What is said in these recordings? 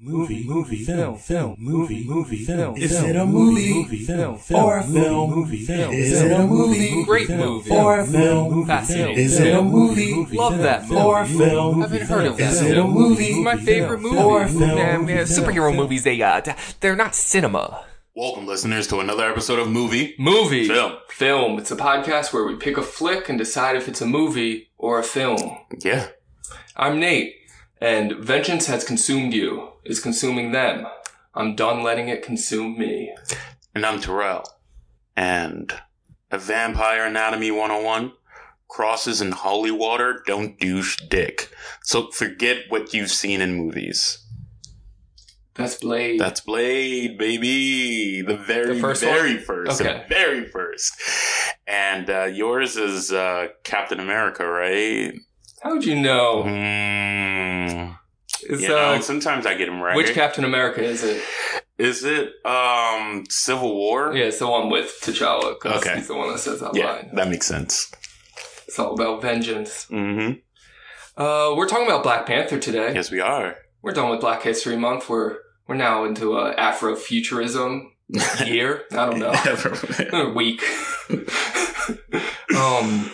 Movie, movie, film, film, movie, movie, film. Is it a movie? Movie, film, film, Or a film? movie, film. Is it a movie? Great movie. Or a film? Movie, Fascinating. film, Is it a movie? movie, Love that film, Or a movie, film? movie, Haven't heard of that. Is it a movie? My favorite movie. Or a film? Yeah, yeah, superhero movies, they uh, they're not cinema. Welcome, listeners, to another episode of Movie. Movie. Film. Film. It's a podcast where we pick a flick and decide if it's a movie or a film. Yeah. I'm Nate, and vengeance has consumed you, is consuming them. I'm done letting it consume me. And I'm Terrell. And a Vampire Anatomy 101 crosses in holy water don't douche dick. So forget what you've seen in movies. That's Blade. That's Blade, baby. The very, The first very one? first. Okay. The very first. And uh, yours is uh, Captain America, right? How'd you know? Mm, It's, you know, uh, sometimes I get them right. which Captain America is it? Is it um Civil War? Yeah, it's the one with T'Challa, because Okay. he's the one that says that Yeah, line. that makes sense. It's all about vengeance. Mm-hmm. Uh, we're talking about Black Panther today. Yes, we are. We're done with Black History Month. We're we're now into uh, Afrofuturism year. I don't know. A week. um,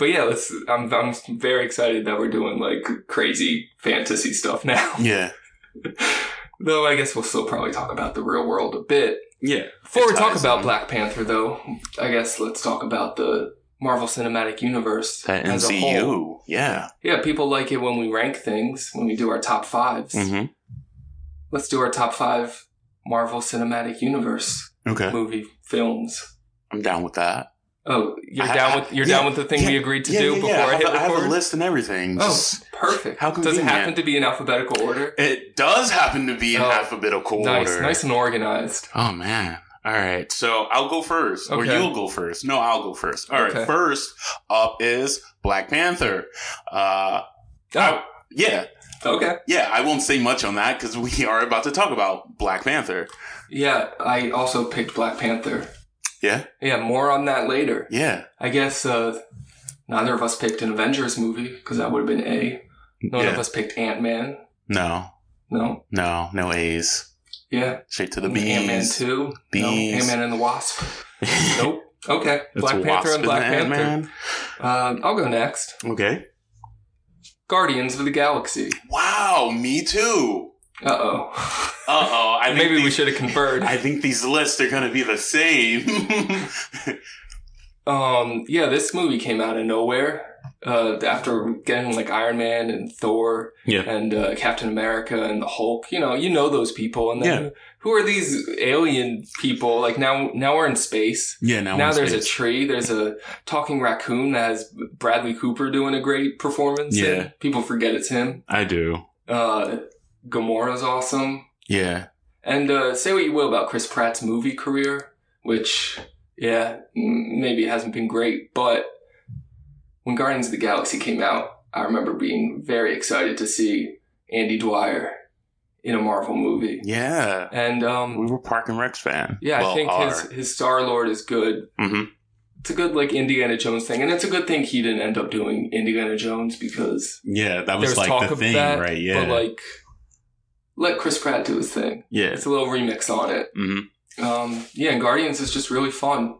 but yeah, let's. I'm I'm very excited that we're doing like crazy fantasy stuff now. yeah. Though I guess we'll still probably talk about the real world a bit. Yeah. Before we talk about in. Black Panther, though, I guess let's talk about the Marvel Cinematic Universe The as a whole. Yeah. Yeah, people like it when we rank things, when we do our top 5s Mm-hmm. Let's do our top five Marvel Cinematic Universe Okay. movie films. I'm down with that. Oh, you're I- down with you're yeah, down with the thing we agreed to yeah, do yeah, before yeah. I, I, hit have, I have a list and everything. Oh, Just- perfect. How Does it happen to be in alphabetical order? it does happen to be in Oh, alphabetical Nice, order. nice and organized. Oh man. All right. So I'll go first. Or you'll go first. No, I'll go first. All right. Okay. First up is Black Panther. Uh Oh, yeah. okay. Yeah, I won't say much on that because we are about to talk about Black Panther. Yeah, I also picked Black Panther. Yeah? Yeah, more on that later. Yeah. I guess uh, neither of us picked an Avengers movie because that would have been A. None yeah. of us picked Ant Man. No. No. No. No A's. Yeah. Straight to the Ant Man B's. two. No. Ant Man and the Wasp. Nope. Okay. It's Black Panther and Black the Panther. Um, I'll go next. Okay. Guardians of the Galaxy. Wow, me too. Uh oh. Uh oh. I think Maybe we should have conferred. I think these lists are going to be the same. Um, yeah, this movie came out of nowhere. Uh, after getting like Iron Man and Thor yeah. and uh, Captain America and the Hulk, you know, you know those people, and then Yeah. who are these alien people? Like now, now we're in space. Yeah. Now, now in there's a tree. There's a talking raccoon that has Bradley Cooper doing a great performance. in. Yeah. people forget it's him. I do. Uh, Gamora's awesome. Yeah. And uh, say what you will about Chris Pratt's movie career, which, yeah, maybe hasn't been great, but when Guardians of the Galaxy came out, I remember being very excited to see Andy Dwyer in a Marvel movie. Yeah. And, We um, were Parks and Rec fan. yeah, Well, I think are. his, his Star Lord is good. hmm It's a good, like, Indiana Jones thing. And it's a good thing he didn't end up doing Indiana Jones because Yeah, that was like talk the thing, that. right? Yeah. But, like, let Chris Pratt do his thing. yeah. It's a little remix on it. hmm Um, yeah, and Guardians is just really fun.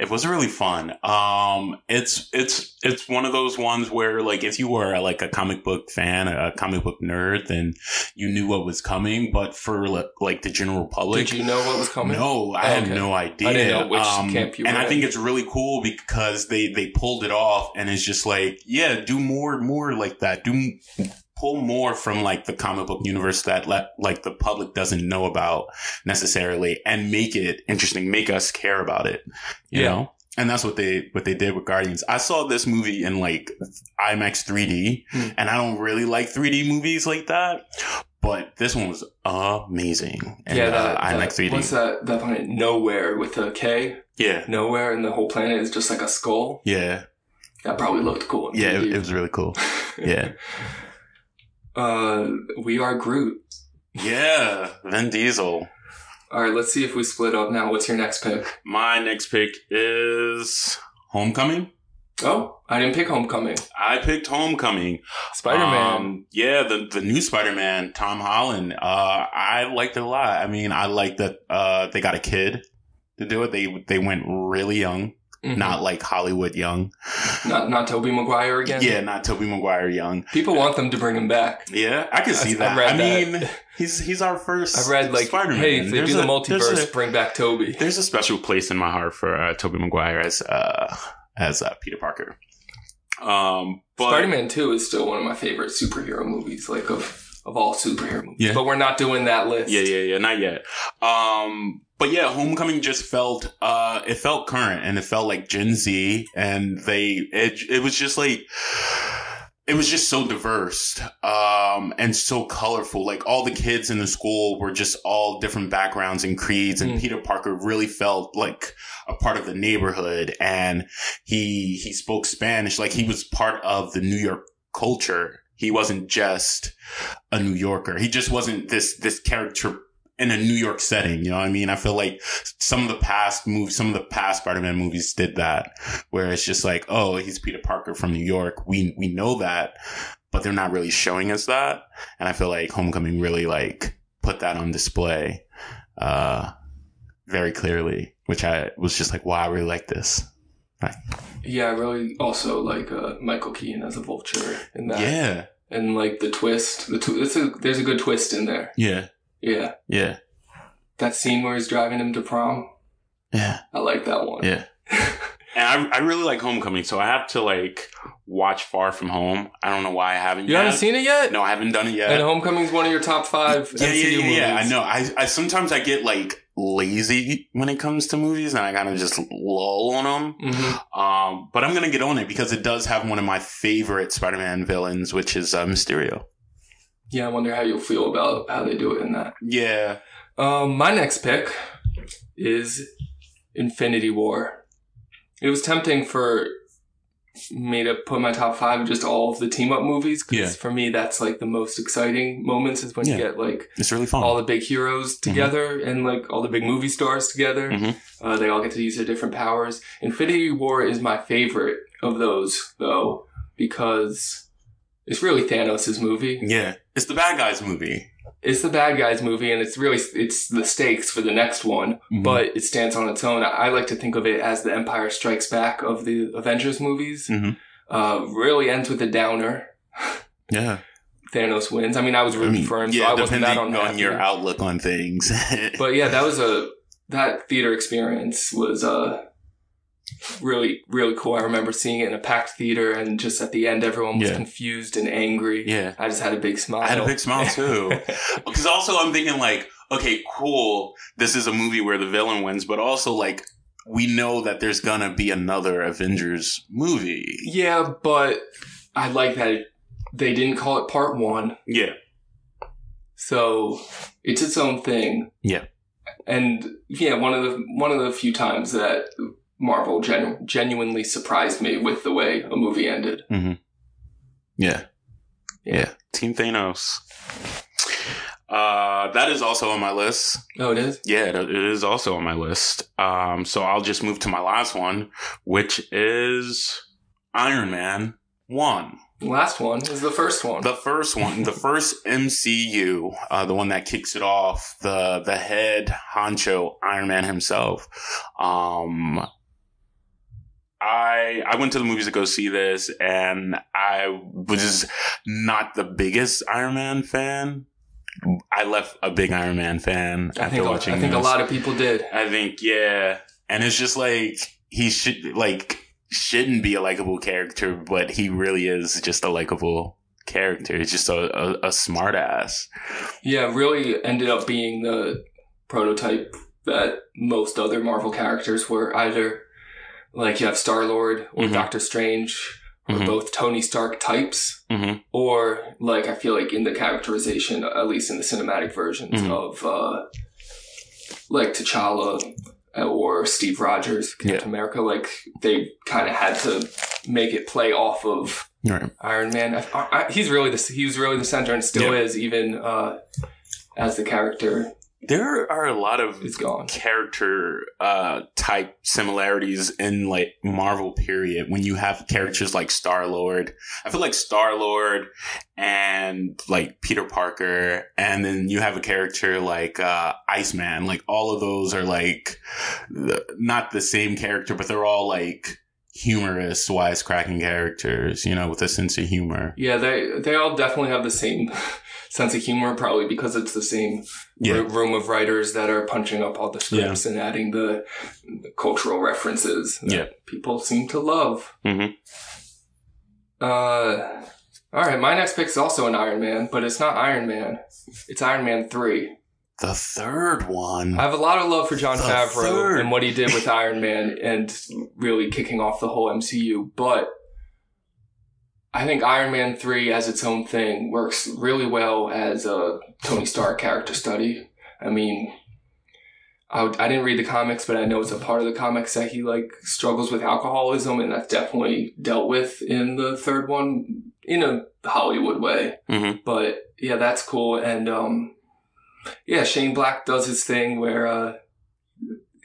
It was really fun. Um, it's it's it's one of those ones where like if you were like a comic book fan, a comic book nerd, then you knew what was coming. But for li- like the general public, Did you know what was coming? No, I Oh, had okay. no idea. I didn't know which camp you And were I in. think it's really cool because they they pulled it off, and it's just like, yeah, do more, more like that. Do pull more from like the comic book universe that let like the public doesn't know about necessarily, and make it interesting, make us care about it. You Yeah. know. And that's what they what they did with Guardians. I saw this movie in like IMAX 3D, Hmm. and I don't really like 3D movies like that. But this one was amazing. And, yeah, uh, that, IMAX that 3D. what's that? That planet Nowhere with a K. Yeah, Nowhere, and the whole planet is just like a skull. yeah, That probably looked cool. yeah. It, it was really cool. Yeah, uh, we are Groot. yeah. Vin Diesel. All right, let's see if we split up now. What's your next pick? My next pick is Homecoming. Oh, I didn't pick Homecoming. I picked Homecoming. Spider Man. Um, yeah, the the new Spider Man, Tom Holland. Uh, I liked it a lot. I mean, I like that uh, they got a kid to do it. They they went really young, Mm-hmm. not like Hollywood young. not not Tobey Maguire again. Yeah, not Tobey Maguire young. People want them to bring him back. Yeah, I can see I- I that. I, that. mean, he's he's our first. I read like, Spider-Man. hey, if they There's do the multiverse, a, bring back Toby. there's a special place in my heart for uh, Tobey Maguire as uh, as uh, Peter Parker. Um, but Spider Man Two is still one of my favorite superhero movies, like of of all superhero movies. Yeah. But we're not doing that list. Yeah, yeah, yeah, not yet. Um, but yeah, Homecoming just felt, uh, it felt current and it felt like Gen Z and they, it, it was just like, it was just so diverse, um, and so colorful. Like all the kids in the school were just all different backgrounds and creeds and Mm. Peter Parker really felt like a part of the neighborhood and he, he spoke Spanish like he was part of the New York culture. He wasn't just a New Yorker. He just wasn't this this character in a New York setting. You know what I mean? I feel like some of the past movies, some of the past Spider-Man movies did that, where it's just like, oh, he's Peter Parker from New York. We we know that, but they're not really showing us that. And I feel like Homecoming really like put that on display, uh, very clearly. Which I was just like, wow, I really like this. Yeah, I really also like uh, Michael Keaton as a vulture in that. Yeah, And like the twist. The tw- it's a, there's a good twist in there. yeah, Yeah. yeah, That scene where he's driving him to prom. yeah. I like that one. Yeah. And I, I really like Homecoming, so I have to like watch Far From Home. I don't know why I haven't. You yet. haven't seen it yet? No, I haven't done it yet. And Homecoming's one of your top five yeah, MCU yeah, yeah, movies. yeah. I know. I, I sometimes I get like lazy when it comes to movies, and I kind of just lull on them. hmm Um, but I'm gonna get on it because it does have one of my favorite Spider-Man villains, which is uh, Mysterio. Yeah, I wonder how you'll feel about how they do it in that. Yeah, Um, my next pick is Infinity War. It was tempting for me to put my top five just all of the team up movies because Yeah. for me that's like the most exciting moments is when Yeah. you get like it's really fun. all the big heroes together and like all the big movie stars together. Mhm. Uh, they all get to use their different powers. Infinity War is my favorite of those though because it's really Thanos' movie. yeah, it's the bad guys movie. It's the bad guys movie, and it's really it's the stakes for the next one. Mhm. But it stands on its own. I, I like to think of it as the Empire Strikes Back of the Avengers movies. Mhm. Uh, really ends with a downer. Yeah, Thanos wins. I mean, I was I rooting mean, for him, so yeah, I wasn't that unhappy. on your outlook on things. But yeah, that was a that theater experience was uh really really cool. I remember seeing it in a packed theater, and just at the end, everyone was Yeah. confused and angry. yeah. I just had a big smile. I had a big smile too. Because also I'm thinking like, okay, cool. This is a movie where the villain wins, but also like we know that there's gonna be another Avengers movie. yeah, but I like that they didn't call it part one. Yeah, So it's its own thing. Yeah. And yeah, one of the one of the few times that Marvel genu- genuinely surprised me with the way a movie ended. yeah, yeah. Team Thanos. Uh, that is also on my list. Oh, it is. Yeah, it it is also on my list. Um, so I'll just move to my last one, which is Iron Man One. Last one is the first one. The first one, the first MCU, uh, the one that kicks it off, the the head honcho Iron Man himself. Um, I I went to the movies to go see this, and I was not the biggest Iron Man fan. I left a big Iron Man fan I after watching. I think a lot of people did. I think yeah, and it's just like he should like shouldn't be a likable character, but he really is just a likable character. He's just a, a, a smart ass. Yeah, really ended up being the prototype that most other Marvel characters were either like you have Star Lord or Mhm. Doctor Strange or Mhm. both Tony Stark types. Mm-hmm. or like I feel like in the characterization, at least in the cinematic versions Mhm. of uh, like T'Challa or Steve Rogers, Captain Yeah. America, like they kind of had to make it play off of Right. Iron Man. I, I, he's really the he was really the center and still Yeah. is even uh, as the character there are a lot of is gone. character uh type similarities in like Marvel period when you have characters like Star Lord. I feel like Star Lord and like Peter Parker and then you have a character like uh Iceman. Like all of those are like the, not the same character, but they're all like humorous, wisecracking characters, you know, with a sense of humor. Yeah, they they all definitely have the same sense of humor, probably because it's the same Yeah. r- room of writers that are punching up all the scripts and adding the, the cultural references that Yeah. people seem to love. Mhm. Uh, all right, my next pick is also an Iron Man, but it's not Iron Man. It's Iron Man three. The third one. I have a lot of love for John The Favreau third. and what he did with Iron Man and really kicking off the whole MCU, but I think Iron Man 3 as its own thing works really well as a Tony Stark character study. I mean, I, I didn't read the comics, but I know it's a part of the comics that he like struggles with alcoholism, and that's definitely dealt with in the third one in a Hollywood way hmm but yeah, that's cool. And um, yeah, Shane Black does his thing where uh,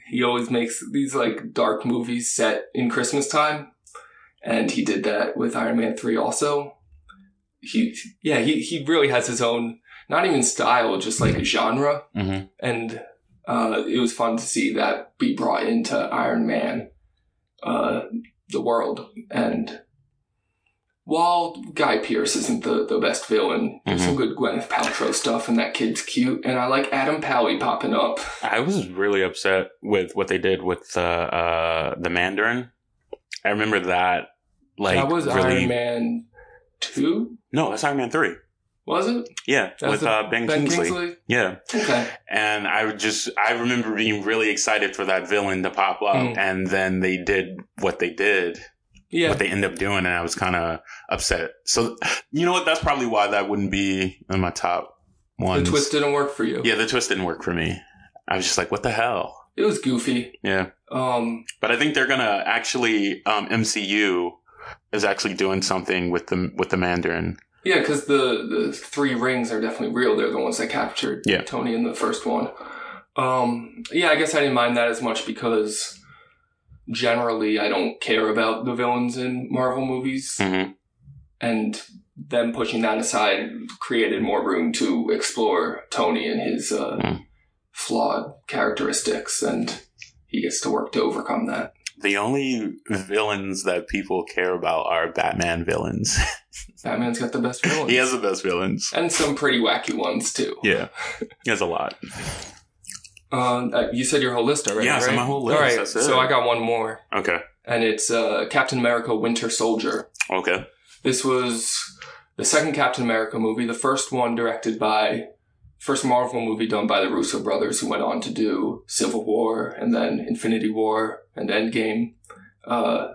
he always makes these like dark movies set in Christmas time, and he did that with Iron Man three also. He yeah he he really has his own not even style, just like a genre, hmm and uh, it was fun to see that be brought into Iron Man, uh, the world. And while Guy Pearce isn't the, the best villain, there's Mhm. some good Gwyneth Paltrow stuff, and that kid's cute. And I like Adam Pally popping up. I was really upset with what they did with uh, uh, the Mandarin. I remember that. Like that was really, Iron Man two, no, that's Iron Man three. was it? Yeah, That was with uh, ben, Kingsley. Yeah, Okay. and I just I remember being really excited for that villain to pop up, Mm. and then they did what they did, Yeah. what they end up doing, and I was kind of upset. So you know what? That's probably why that wouldn't be in my top one. the twist didn't work for you. Yeah, the twist didn't work for me. I was just like, what the hell? It was goofy. Yeah. Um, But I think they're gonna actually um, MCU is actually doing something with the with the Mandarin. Yeah, because the, the three rings are definitely real. They're the ones that captured Yeah. Tony in the first one. Um, yeah, I guess I didn't mind that as much because generally I don't care about the villains in Marvel movies, hmm and them pushing that aside created more room to explore Tony and his uh, Mm. flawed characteristics, and he gets to work to overcome that. The only villains that people care about are Batman villains. Batman's got the best villains. he has the best villains. and some pretty wacky ones too. Yeah, he has a lot. Um, uh, you said your whole list already, Yeah, right? said my whole list, All right, so I got one more, Okay, and it's uh, Captain America: Winter Soldier. okay. This was the second Captain America movie, the first one directed by, first Marvel movie done by the Russo brothers, who went on to do Civil War and then Infinity War and Endgame. Uh,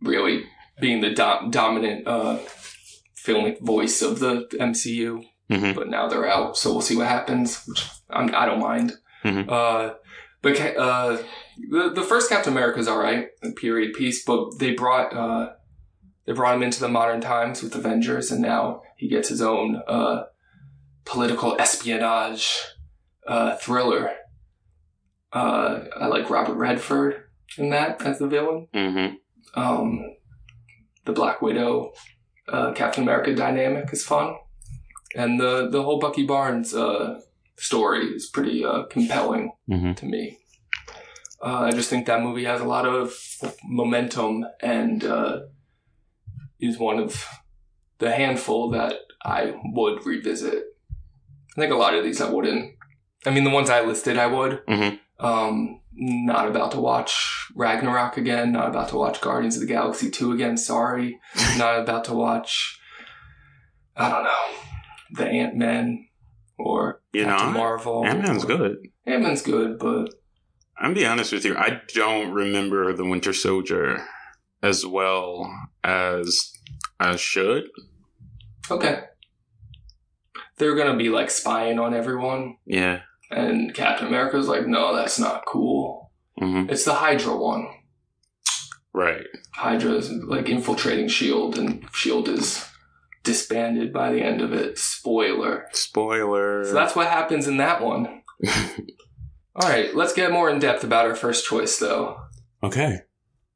really being the dom- dominant uh, filmic voice of the MCU hmm but now they're out, so we'll see what happens. Which I'm, I don't mind. Mhm. Uh, but uh, the the first Captain America is all right, a period piece, but they brought uh, they brought him into the modern times with Avengers, and now he gets his own uh, political espionage uh, thriller. Uh, I like Robert Redford in that as the villain hmm um, the Black Widow, uh, Captain America dynamic is fun, and the the whole Bucky Barnes uh, story is pretty uh, compelling hmm to me. Uh, I just think that movie has a lot of momentum and uh, is one of the handful that I would revisit. I think a lot of these I wouldn't. I mean, the ones I listed, I would. Mhm. Um, not about to watch Ragnarok again. Not about to watch Guardians of the Galaxy 2 again. Sorry. not about to watch, I don't know, the Ant Man or You Captain know, Marvel. Ant Man's good. Ant Man's good, but I'm be honest with you. I don't remember the Winter Soldier as well as I should. okay. They're gonna be like spying on everyone, Yeah. and Captain America's like, no, that's not cool. hmm It's the Hydra one. Right. Hydra is like infiltrating Shield, and Shield is disbanded by the end of it. Spoiler. Spoiler. So that's what happens in that one. All right, let's get more in depth about our first choice, though. okay.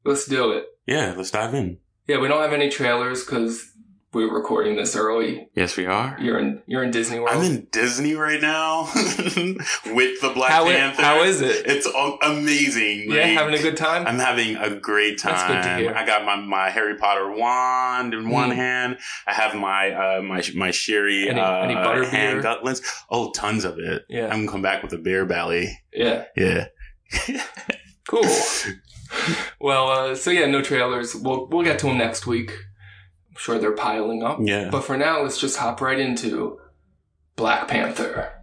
Let's do it. Yeah, let's dive in. Yeah, we don't have any trailers because we're recording this early. Yes, we are. You're in you're in Disney World. I'm in Disney right now with the Black how, it, Panther. how is it? It's amazing. Yeah, Like, having a good time. I'm having a great time. That's good to hear. I got my, my Harry Potter wand in one Mm. hand. I have my uh, my my Sherry Any- uh, any butter hand beer? Oh, tons of it. Yeah. I'm gonna come back with a beer belly. yeah, Yeah. cool. well, uh, so yeah, no trailers. We'll we'll get to them next week. I'm sure they're piling up. Yeah. But for now, let's just hop right into Black Panther.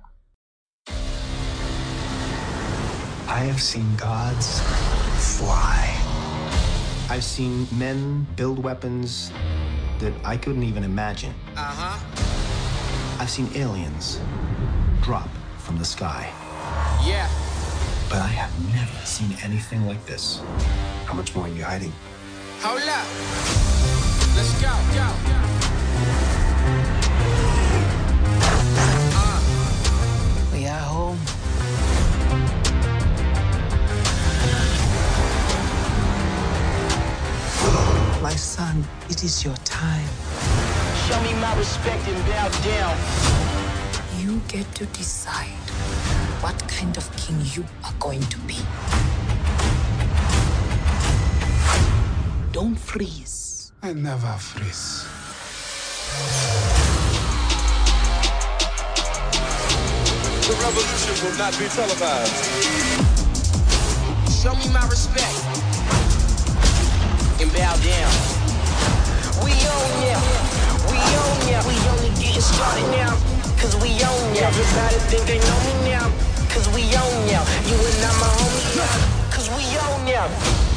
I have seen gods fly. I've seen men build weapons that I couldn't even imagine. Uh huh. I've seen aliens drop from the sky. Yeah. But I have never seen anything like this. How much more are you hiding? Hold up. Let's go. Go. We are home. My son, it is your time. Show me my respect and bow down. You get to decide what kind of king you are going to be. Don't freeze. I never freeze. The revolution will not be televised. Show me my respect and bow down. We own ya. We own ya. We only getting started now. Cause we own ya. Everybody think they know me now. Cause we own ya. You and I'm a homie now. Cause we own ya.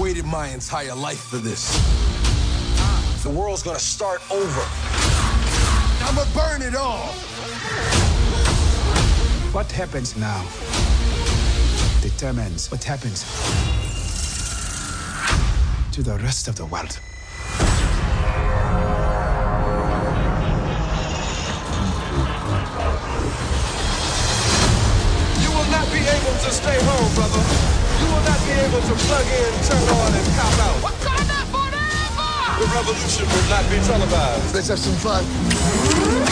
Waited my entire life for this. The world's gonna start over. I'ma burn it all. What happens now determines what happens to the rest of the world. You will not be able to stay home, brother. You will not be able to plug in, turn on, and cop out. What's on that forever? The revolution will not be televised. Let's have some fun.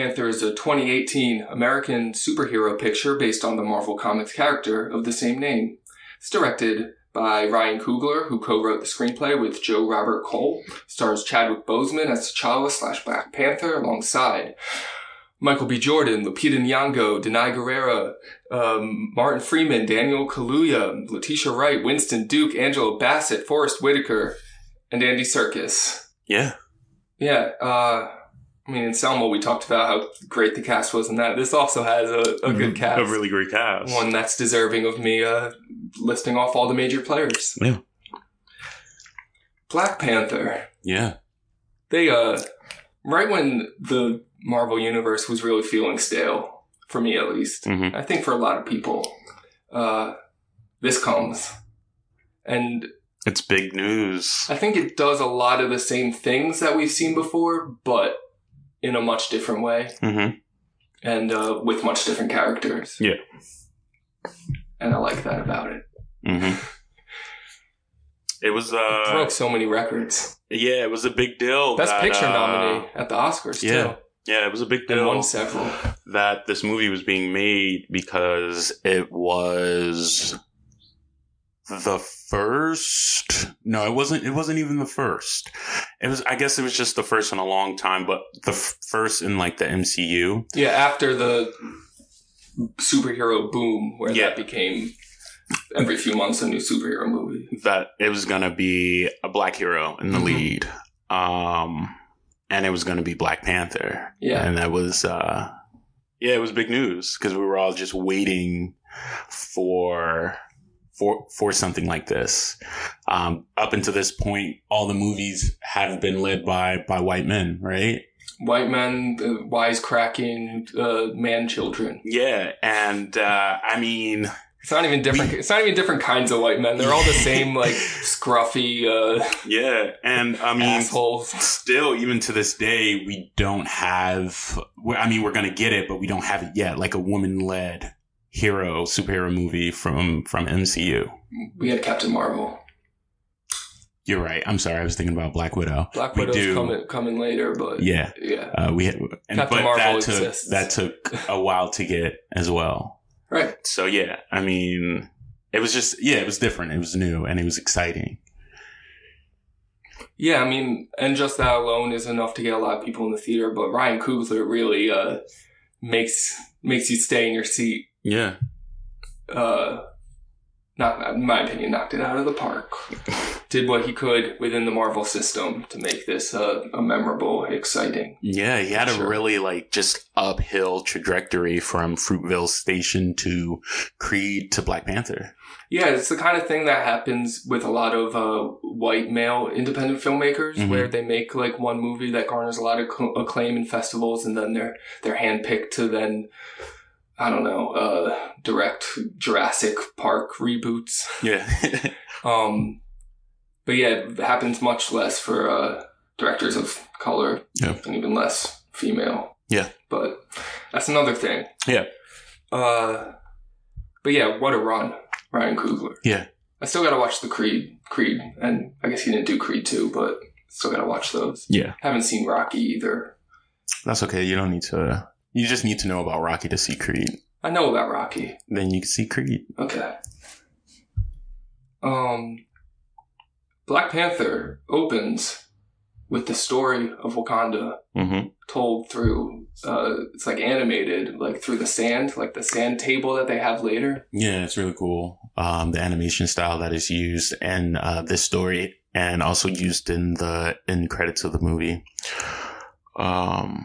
Panther is a 2018 American superhero picture based on the Marvel Comics character of the same name. It's directed by Ryan Coogler, who co-wrote the screenplay with Joe Robert Cole. Stars Chadwick Boseman as T'Challa slash Black Panther alongside Michael B. Jordan, Lupita Nyong'o, Danai Gurira, um, Martin Freeman, Daniel Kaluuya, Letitia Wright, Winston Duke, Angela Bassett, Forest Whitaker, and Andy Serkis. Yeah. Yeah, uh, I mean, in Selma, we talked about how great the cast was and that. This also has a, a good cast. A really great cast. One that's deserving of me uh, listing off all the major players. Yeah. Black Panther. Yeah. They, uh, right when the Marvel Universe was really feeling stale, for me at least, Mhm. I think for a lot of people, uh, this comes. And It's big news. I think it does a lot of the same things that we've seen before, but in a much different way Mm-hmm. and uh, with much different characters. Yeah. And I like that about it. Mm-hmm. It was uh Broke so many records. yeah, it was a big deal. Best that, Picture uh, nominee at the Oscars yeah, too, Yeah, it was a big and deal won several. that this movie was being made because it was the first no it wasn't it wasn't even the first it was i guess it was just the first in a long time but the f- first in like the mcu Yeah, after the superhero boom, where Yeah. that became every few months a new superhero movie. that it was gonna be a black hero in the Mhm. lead um and it was gonna be black panther Yeah, and that was uh yeah it was big news because we were all just waiting for for for something like this. Um, up until this point, all the movies have been led by by white men, right? White men, uh, wisecracking, uh, man children. Yeah, and uh, I mean, It's not even different. it's not even different kinds of white men. They're all the same, like scruffy uh, yeah, and I mean, assholes. still, even to this day, we don't have. I mean, we're gonna get it, but we don't have it yet. Like a woman-led hero superhero movie from from MCU. We had Captain Marvel. You're right. I'm sorry. I was thinking about Black Widow. Black We Widow's do. coming coming later, but Yeah. yeah, Uh, we had, and, Captain but Marvel that took exists. that took a while to get as well. right. So yeah, I mean, it was just yeah, it was different. It was new and it was exciting. Yeah, I mean, and just that alone is enough to get a lot of people in the theater. But Ryan Coogler really uh, makes makes you stay in your seat. Yeah, Uh, not in my opinion, knocked it out of the park. Did what he could within the Marvel system to make this uh, a memorable, exciting. yeah. He had a really like just uphill trajectory from Fruitvale Station to Creed to Black Panther. Yeah, it's the kind of thing that happens with a lot of uh, white male independent filmmakers, Mhm. where they make like one movie that garners a lot of acclaim in festivals, and then they're they're handpicked to then I don't know uh, direct Jurassic Park reboots. Yeah, Um, but yeah, it happens much less for uh, directors of color, Yeah. and even less female. Yeah. but that's another thing. Yeah. Uh, but yeah, what a run, Ryan Coogler. Yeah. I still gotta watch the Creed, Creed, and I guess he didn't do Creed two, but still gotta watch those. yeah. Haven't seen Rocky either. That's okay. You don't need to. You just need to know about Rocky to see Creed. I know about Rocky. Then you can see Creed. Okay. Um, Black Panther opens with the story of Wakanda Mm-hmm. told through uh it's like animated like through the sand like the sand table that they have later Yeah, it's really cool. Um, the animation style that is used in uh, this story and also used in the end credits of the movie. Um,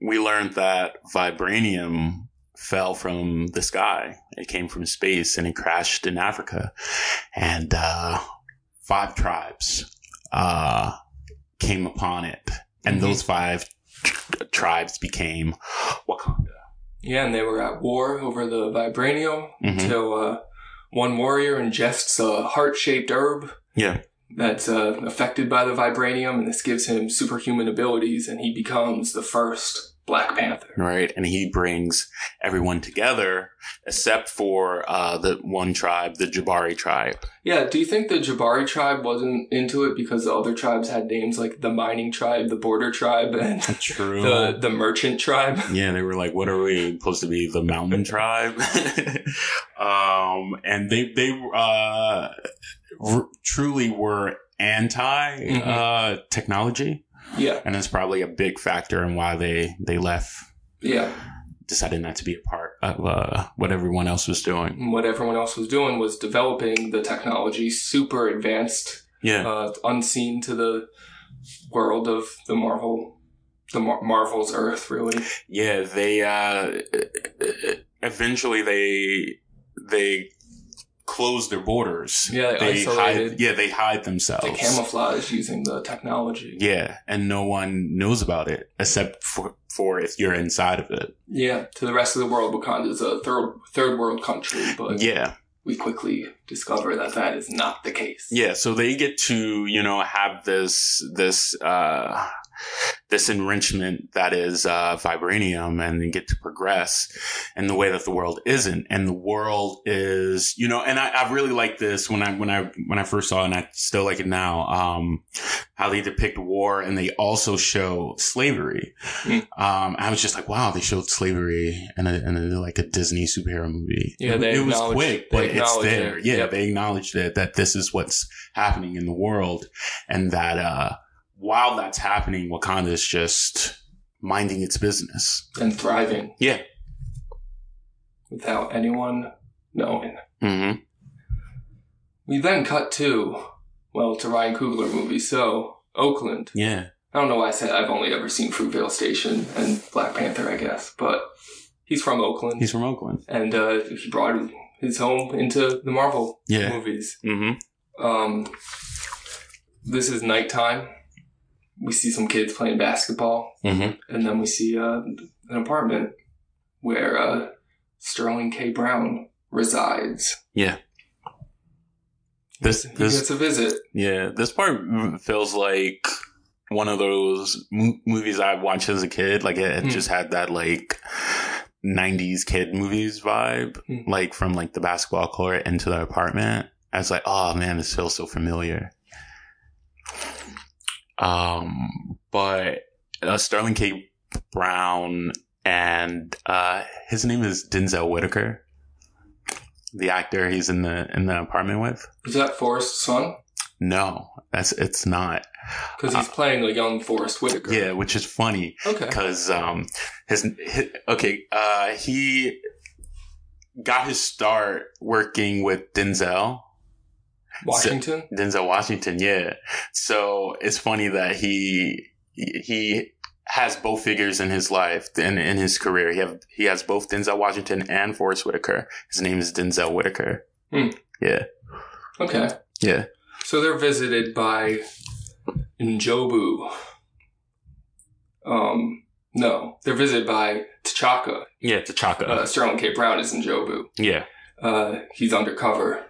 we learned that vibranium fell from the sky. It came from space and it crashed in Africa. And uh, five tribes uh, came upon it. And Mhm. those five tr- tribes became Wakanda. yeah and they were at war over the vibranium Mhm. until uh one warrior ingests a heart-shaped herb Yeah. That's uh, affected by the vibranium and this gives him superhuman abilities and he becomes the first black panther right? And he brings everyone together except for uh, the one tribe, the Jabari tribe. yeah do you think the jabari tribe wasn't into it because the other tribes had names like the mining tribe the border tribe and True. the the merchant tribe yeah, they were like, "What are we supposed to be? The mountain tribe?" um, and they they uh, r- truly were anti Mhm. uh, technology, yeah and that's probably a big factor in why they they left. yeah Decided not to be a part of uh, what everyone else was doing. What everyone else was doing was developing the technology super advanced, Yeah, uh, unseen to the world of the Marvel, the Mar- Marvel's Earth, really. Yeah, they uh eventually they they close their borders. Yeah, they isolated. hide yeah, they hide themselves. They camouflage using the technology. Yeah, and no one knows about it except for for if you're inside of it. Yeah, to the rest of the world, Wakanda is a third third world country, but Yeah. we quickly discover that that is not the case. Yeah, so they get to, you know, have this this uh this enrichment that is uh vibranium and get to progress in the way that the world isn't. And the world is, you know, and I, I really like this when I when I when I first saw it and I still like it now, um how they depict war and they also show slavery. Hmm. Um I was just like, wow, they showed slavery in a, in a like a Disney superhero movie. Yeah, it, they it was quick, but it's there. it. Yeah, Yep. they acknowledged it that this is what's happening in the world and that uh while that's happening wakanda is just minding its business And thriving yeah without anyone knowing. mm-hmm. We then cut to, well, a Ryan Coogler movie, so Oakland. yeah I don't know why I said I've only ever seen Fruitvale Station and Black Panther, I guess, but he's from Oakland, he's from oakland and uh, he brought his home into the Marvel Yeah. movies. Mm-hmm. Um, this is nighttime. We see some kids playing basketball, Mm-hmm. and then we see uh, an apartment where uh, Sterling K. Brown resides. Yeah. This He this gets a visit. yeah this part feels like one of those mo- movies I watched as a kid. Like it, it Hmm. just had that like. 90s kid movies vibe Hmm. like from like the basketball court into the apartment i was like oh man this feels so familiar um but uh, sterling k brown and uh his name is denzel whitaker the actor he's in the in the apartment with Is that Forest's son? no that's it's not Because he's playing a young Forest Whitaker. Uh, yeah which is funny Okay. because um his, his okay uh he got his start working with denzel Washington. denzel washington yeah so it's funny that he he has both figures in his life in, in his career he have he has both denzel washington and forest whitaker his name is denzel whitaker Hmm. yeah okay. yeah So they're visited by N'Jobu. Um, no, they're visited by T'Chaka. yeah t'chaka Uh, Sterling K. Brown is N'Jobu. yeah Uh, he's undercover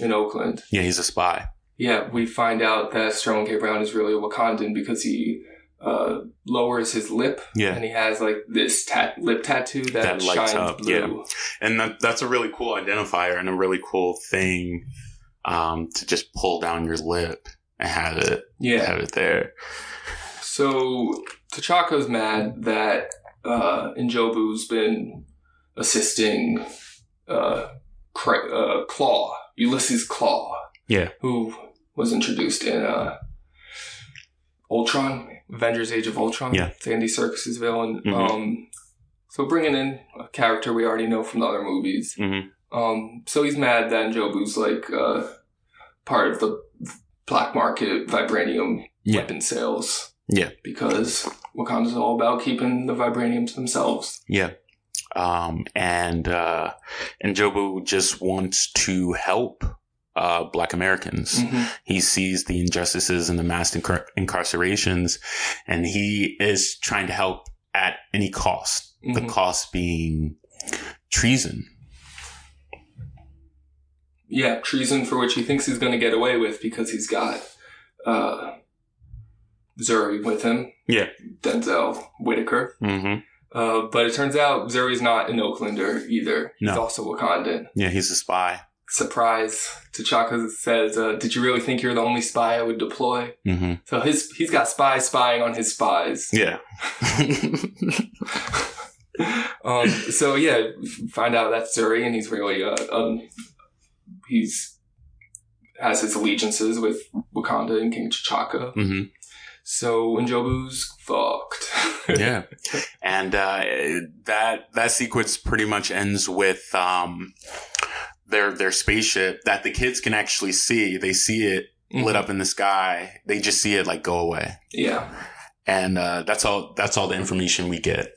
in Oakland. yeah he's a spy Yeah, we find out that Sterling K. Brown is really a Wakandan because he uh, lowers his lip yeah and he has like this tat- lip tattoo that, That lights shines up, blue. yeah. and that, that's a really cool identifier and a really cool thing um, to just pull down your lip and have it Yeah. have it there. So T'Chaka's mad that uh, N'Jobu's been assisting uh, Cra- uh, Klaue, Ulysses Klaue, Yeah, who was introduced in uh, Ultron, Avengers: Age of Ultron. Yeah. Andy Serkis's villain. Mhm. Um, so bringing in a character we already know from the other movies. hmm Um, so he's mad that N'Jobu's like uh, part of the black market vibranium Yeah. weapon sales yeah, because Wakanda's all about keeping the vibraniums themselves. yeah. Um, and uh, and Jobu just wants to help uh, Black Americans. He sees the injustices and the mass incar- incarcerations, and he is trying to help at any cost. The Mhm. cost being treason. Yeah, treason for which he thinks he's going to get away with because he's got uh, Zuri with him, Yeah. Denzel Whitaker. hmm Uh, but it turns out Zuri's not an Oaklander either. He's No. also Wakandan. Yeah, he's a spy. Surprise! T'Chaka says, uh, "Did you really think you're the only spy I would deploy?" hmm So his he's got spies spying on his spies. Yeah. um, so yeah, find out that's Zuri, and he's really uh, um, he's has his allegiances with Wakanda and King T'Chaka. hmm So N'Jobu's fucked. Yeah. And uh, that that sequence pretty much ends with um, their their spaceship that the kids can actually see. They see it lit up in the sky. They just see it like go away, Yeah. and uh, that's all. That's all the information we get.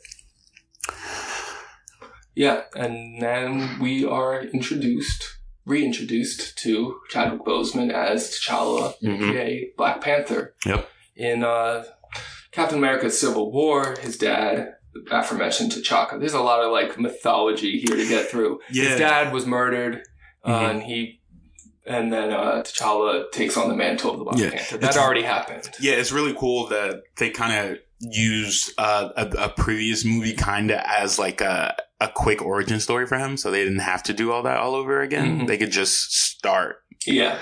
Yeah, and then we are introduced, reintroduced to Chadwick Boseman as T'Challa, Mhm. aka Black Panther. Yep. In uh, Captain America's Civil War, his dad, the aforementioned T'Chaka. There's a lot of like mythology here to get through. Yeah. His dad was murdered, uh, Mhm. and he, and then uh, T'Challa takes on the mantle of the Black Yeah. Panther. That It's- already happened. Yeah, it's really cool that they kind of used uh, a, a previous movie kind of as like a a quick origin story for him, so they didn't have to do all that all over again. Mhm. They could just start Yeah.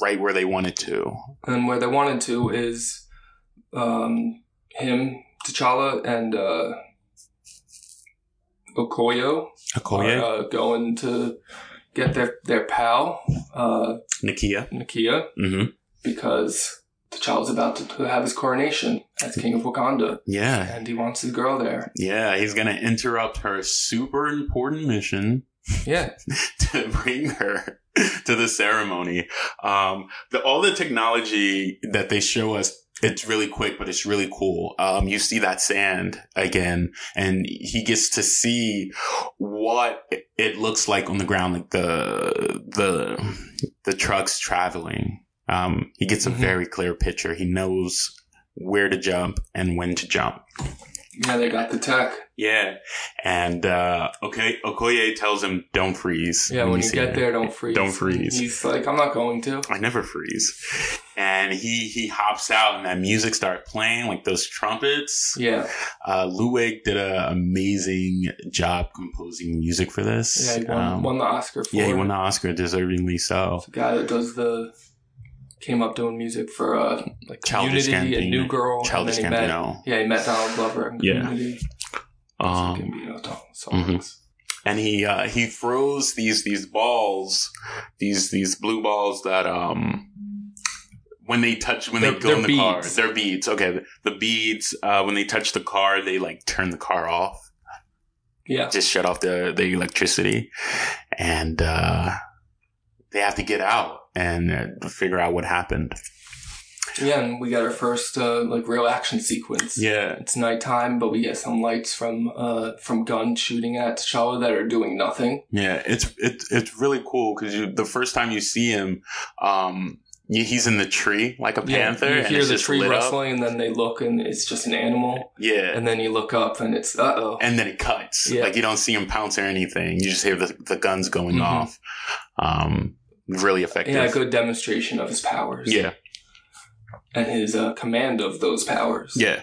Right where they wanted to. And where they wanted to is um, him, T'Challa, and uh, Okoyo Okoye, are uh, going to get their, their pal, uh, Nakia. Nakia, hmm because T'Challa's about to, to have his coronation as King of Wakanda, Yeah, and he wants his girl there. yeah. He's gonna interrupt her super important mission Yeah. to bring her to the ceremony. Um, the, all the technology that they show us it's really quick, but it's really cool. Um, you see that sand again, and he gets to see what it looks like on the ground, like the the the trucks traveling. Um, he gets a Mhm. very clear picture. He knows where to jump and when to jump. Yeah, they got the tech. Yeah, and uh, okay, Okoye tells him, "Don't freeze." Yeah, when you see get there, don't freeze. Don't freeze. He's like, I'm not going to. I never freeze. And he he hops out, and that music starts playing, like those trumpets. Yeah, Uh, did an amazing job composing music for this. yeah. He won, Um, won the Oscar for yeah, he won the Oscar, deservingly so. the guy that does the came up doing music for uh like Childish Unity and Gambino. New Girl. Childish met- Gambino. yeah, he met Donald Glover Yeah. Community. Um, songs. and he uh, he throws these these balls, these these blue balls that um when they touch when They're- they go in the car, beads. they're beads. Okay, the beads uh, when they touch the car, they like turn the car off. Yeah, just shut off the, the electricity and uh, they have to get out and uh, figure out what happened. Yeah, and we got our first uh, like real action sequence. Yeah. It's nighttime, but we get some lights from uh from guns shooting at T'Challa that are doing nothing. Yeah, it's it's it's really cool because the first time you see him, um, he's in the tree like a panther, Yeah, you hear the tree lit up. rustling, and then they look, and it's just an animal. Yeah, And then you look up, and it's uh oh. and then it cuts. Yeah. Like you don't see him pounce or anything. You just hear the the guns going Mhm. off. Um, really effective. Yeah, a good demonstration of his powers. Yeah, and his uh, command of those powers. yeah.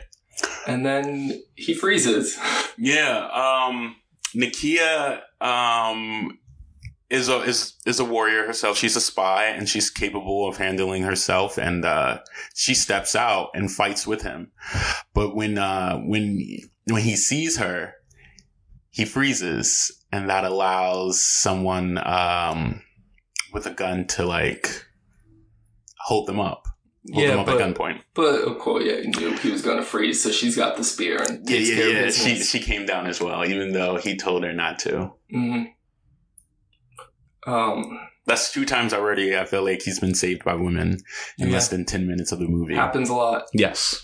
and then he freezes. Yeah, um, Nakia um, is a is is a warrior herself. She's a spy, and she's capable of handling herself. And uh, she steps out and fights with him. But when uh, when when he sees her, he freezes, and that allows someone um, with a gun to like hold them up, hold them Yeah, up but- at gunpoint. But Okoye knew he was going to freeze, so she's got the spear and Yeah, yeah, yeah. of She she came down as well, even though he told her not to. hmm Um, That's two times already. I feel like he's been saved by women in Yeah. less than ten minutes of the movie. happens a lot Yes.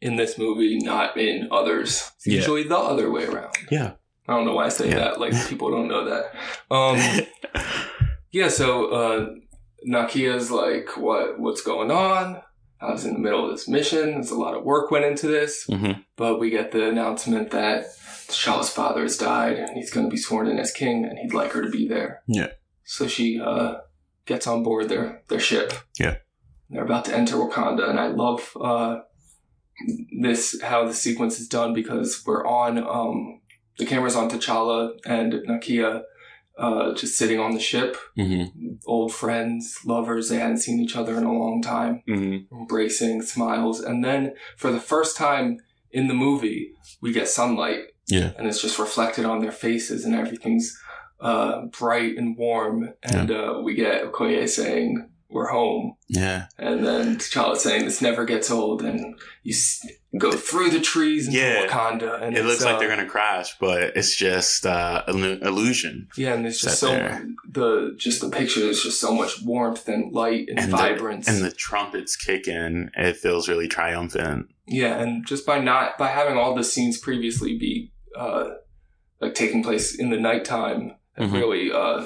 in this movie, not in others. It's Yeah. usually the other way around. Yeah. I don't know why I say Yeah. that. Like people don't know that. Um, yeah. So uh, Nakia's like, "What? What's going on?" I was in the middle of this mission. There's a lot of work went into this, hmm but we get the announcement that T'Challa's father has died and he's going to be sworn in as king, and he'd like her to be there. Yeah. So she uh, gets on board their their ship. Yeah. They're about to enter Wakanda, and I love uh, this how the sequence is done because we're on um, the camera's on T'Challa and Nakia. Uh, just sitting on the ship, hmm old friends, lovers, they hadn't seen each other in a long time. Hmm embracing smiles. And then for the first time in the movie we get sunlight. Yeah. and it's just reflected on their faces and everything's uh, bright and warm. And uh, we get okoye saying we're home Yeah. and then T'Challa saying this never gets old and you s- go through the trees into Yeah. Wakanda and It looks like uh, they're gonna crash, but it's just uh, illu- illusion. yeah and it's just so there. the just the picture there's just so much warmth and light and, And vibrance the, and the trumpets kick in. It feels really triumphant. Yeah, and just by not by having all the scenes previously be uh like taking place in the nighttime, it Mhm. really uh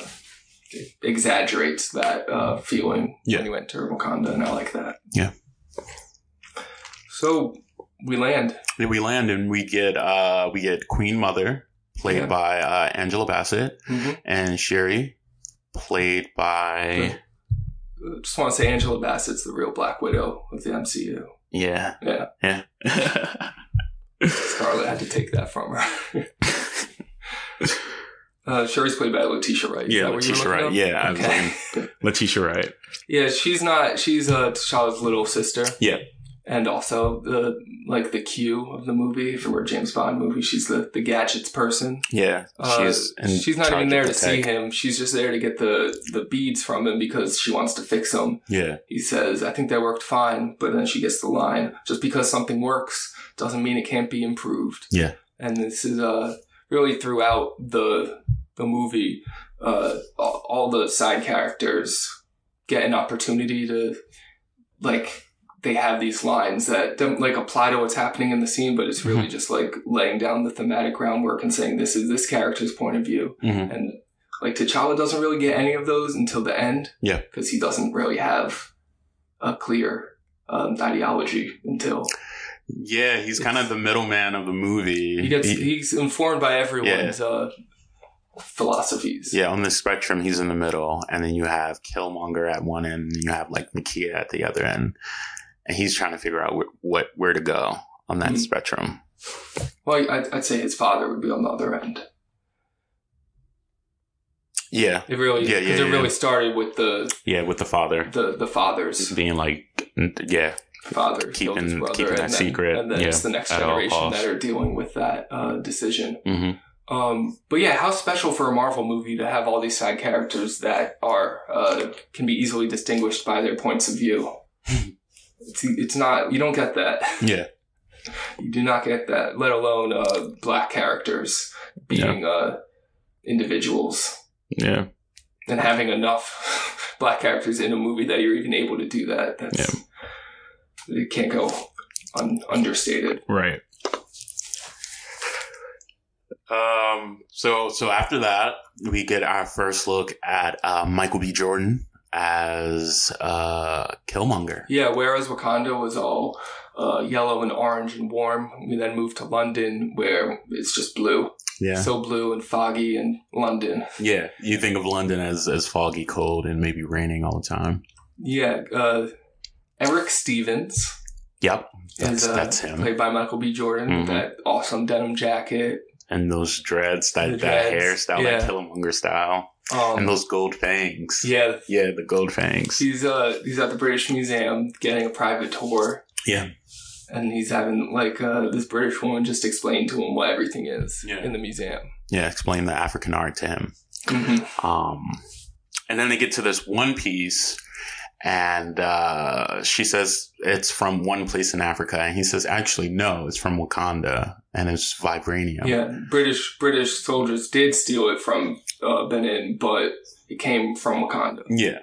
exaggerates that uh feeling Yeah. when you to Wakanda, and I like that. Yeah. So we land. Then we land and we get uh, we get Queen Mother played Yeah. by uh, Angela Bassett Mm-hmm. and Shuri played by Just want to say Angela Bassett's the real Black Widow of the MCU. yeah Yeah, yeah. Scarlett had to take that from her. Uh, Shuri's played by Letitia Wright. Is Yeah, that what you were Letitia Wright. Yeah, I was. Letitia Wright. Yeah, she's not. She's uh, T'Challa's little sister. Yeah. and also the like the Q of the movie. If it were a James Bond movie, she's the the gadgets person. Yeah, Uh, she's in she's not even there the to see him. She's just there to get the the beads from him because she wants to fix them. Yeah, He says, "I think that worked fine," but then she gets the line, "Just because something works doesn't mean it can't be improved." Yeah. and this is uh really throughout the the movie, uh, all, the side characters get an opportunity to like they have these lines that don't like apply to what's happening in the scene, but it's really just like laying down the thematic groundwork and saying this is this character's point of view. Mhm. And like T'Challa doesn't really get any of those until the end. Yeah. Because he doesn't really have a clear um, ideology until Yeah, he's kind of the middleman of the movie. he gets He- he's informed by everyone's uh, philosophies. yeah, on the spectrum, he's in the middle, and then you have Killmonger at one end, and you have like Nakia at the other end, and he's trying to figure out wh- what where to go on that Mhm. spectrum. Well, I'd, I'd say his father would be on the other end. Yeah, It really, Yeah, because yeah, it yeah. really started with the yeah, with the father the the fathers. being like, yeah, Father killed his Keeping- brother, keeping that and then, secret, and then yeah, it's the next generation that are dealing with that uh, decision. hmm Um, but yeah, how special for a Marvel movie to have all these side characters that are uh, can be easily distinguished by their points of view. it's, it's not you don't get that. yeah, You do not get that, let alone uh, black characters being uh, individuals yeah, and having enough black characters in a movie that you're even able to do that. That's it can't go un- understated. right. Um. So so after that, we get our first look at uh, Michael B. Jordan as uh, Killmonger. Yeah, whereas Wakanda was all uh, yellow and orange and warm, we then moved to London where it's just blue. Yeah. So blue and foggy in London. Yeah, you think of London as as foggy, cold, and maybe raining all the time. Yeah, uh, Erik Stevens Yep, that's is uh, that's him. played by Michael B. Jordan with Mhm. that awesome denim jacket. And those dreads, that The that hairstyle, yeah. that Killmonger style, Um, and those gold fangs. yeah, yeah, the gold fangs. he's uh he's at the British Museum getting a private tour. Yeah. And he's having like uh, this British woman just explain to him what everything is Yeah. in the museum. Yeah, explain the African art to him. Mm-hmm. Um, and then they get to this one piece, and uh, she says it's from one place in Africa, and he says actually no, it's from Wakanda, and it's vibranium. Yeah, British British soldiers did steal it from uh, Benin, but it came from Wakanda. Yeah.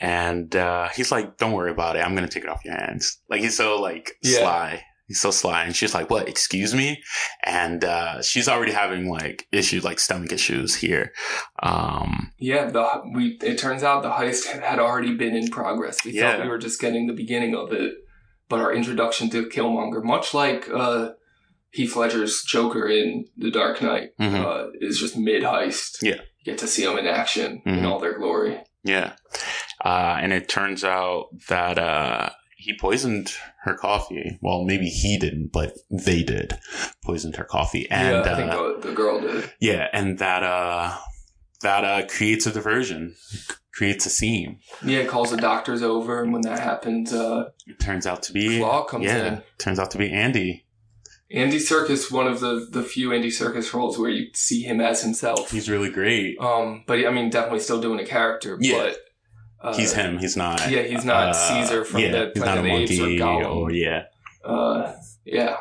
And uh, he's like, "Don't worry about it. I'm gonna take it off your hands." Like he's so like Yeah. sly. He's so sly, and she's like, "What? Excuse me?" And uh, she's already having like issues, like stomach issues here. Um, Yeah, the we it turns out the heist had already been in progress. We Yeah. thought we were just getting the beginning of it, but our introduction to Killmonger, much like uh, Heath Ledger's Joker in The Dark Knight, Mhm. uh, is just mid heist. Yeah. you get to see them in action Mhm. in all their glory. yeah, uh, and it turns out that uh, he poisoned her coffee. Well, maybe he didn't, but they did poisoned her coffee, and yeah, I think uh, the, girl did. yeah, and that uh, that uh, creates a diversion, creates a scene. Yeah, calls the doctors over, and when that happens, uh, It turns out to be Klaue comes yeah, in. turns out to be Andy. Andy Serkis, one of the the few Andy Serkis roles where you see him as himself. He's really great. Um, but I mean, definitely still doing a character. Yeah. but uh, he's him. He's not. yeah, he's not uh, Caesar from yeah, the he's Planet not a of the Apes or monkey Gollum. or yeah, Uh, yeah,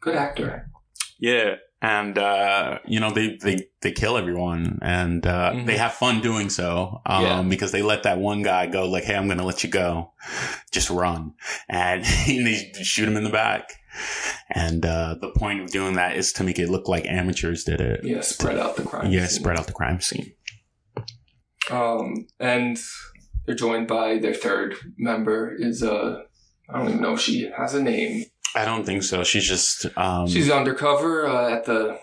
good actor. yeah. And uh, you know they, they they kill everyone, and uh, Mhm. they have fun doing so. Um, Yeah. because they let that one guy go, like, "Hey, I'm going to let you go, just run," and they shoot him in the back. And uh, the point of doing that is to make it look like amateurs did it. Yeah, spread out the crime. Yeah, scene. spread out the crime scene. Um, and they're joined by their third member. Is uh, I don't even know if she has a name. I don't think so. She's just um, She's undercover uh, at the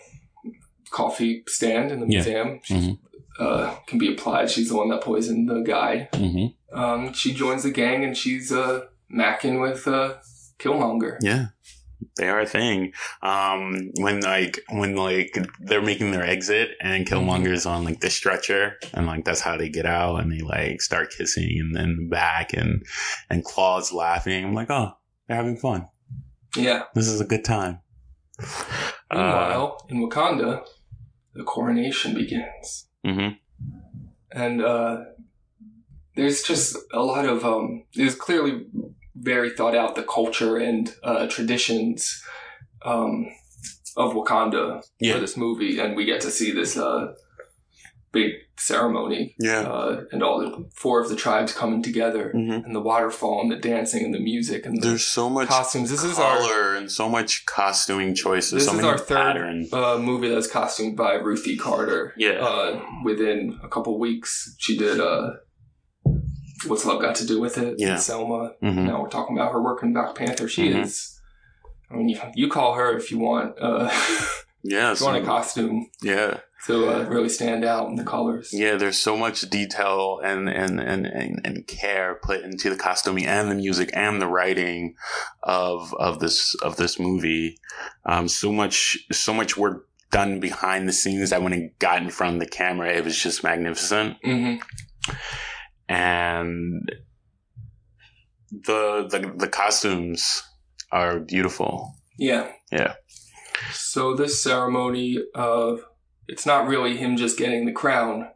coffee stand in the Yeah. museum. She Mhm. uh, can be applied. She's the one that poisoned the guy. mhm. Um, she joins the gang and she's uh, macking with uh, Killmonger. Yeah. They are a thing. Um, when like when like they're making their exit and Killmonger's on like the stretcher and like that's how they get out and they like start kissing and then back and and Klaue's laughing. I'm like, oh, they're having fun. Yeah. This is a good time. Uh, Meanwhile, in Wakanda, the coronation begins. mm-hmm. and uh, there's just a lot of um, there's clearly very thought out the culture and uh, traditions um, of Wakanda Yeah. for this movie, and we get to see this uh, big ceremony. Yeah. Uh, and all the four of the tribes coming together, Mhm. and the waterfall, and the dancing, and the music, and the There's so much costumes. This is our color and so much costuming choices. this so is many our third uh, movie that's costumed by Ruthie Carter. Yeah. Uh, within a couple weeks, she did. Uh, What's love got to do with it? Yeah. Selma. Mhm. Now we're talking about her work in Black Panther. She Mhm. is. I mean, you, you call her if you want. Uh, Yeah. if you want a costume yeah. to uh, really stand out in the colors. Yeah, there's so much detail and, and, and, and, and care put into the costuming and the music and the writing of of this of this movie. Um, so much so much work done behind the scenes that when it got in front of the camera, it was just magnificent. hmm And the the the costumes are beautiful. Yeah. Yeah. So this ceremony of it's not really him just getting the crown.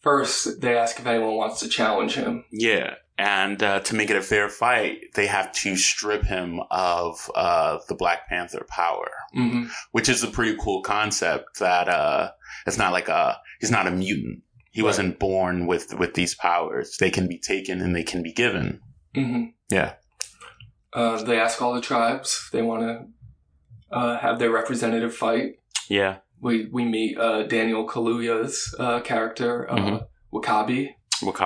First, they ask if anyone wants to challenge him. Yeah. And uh, to make it a fair fight, they have to strip him of uh, the Black Panther power. hmm which is a pretty cool concept that uh it's not like a he's not a mutant he Right. wasn't born with with these powers they can be taken and they can be given hmm yeah Uh, they ask all the tribes they want to uh, have their representative fight. yeah We we meet uh, Daniel Kaluuya's uh, character, uh, Mhm. W'Kabi,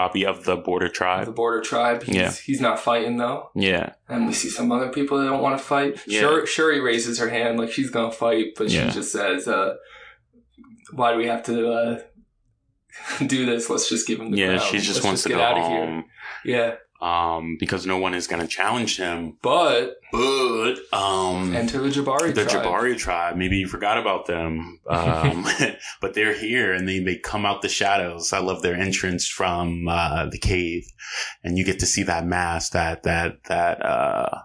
copy of the border of the border tribe. He's, Yeah. he's not fighting though. yeah And we see some other people that don't want to fight. Yeah. Shuri, Shuri raises her hand like she's gonna fight, but Yeah. she just says, uh, "Why do we have to uh, do this? Let's just give him the yeah crown. she just Let's wants to get go outta home Yeah, um because no one is going to challenge him but but um enter the Jabari the tribe. Jabari tribe. Maybe you forgot about them, um, but they're here and they, they come out the shadows. I love their entrance from uh, the cave, and you get to see that mask, that that that uh,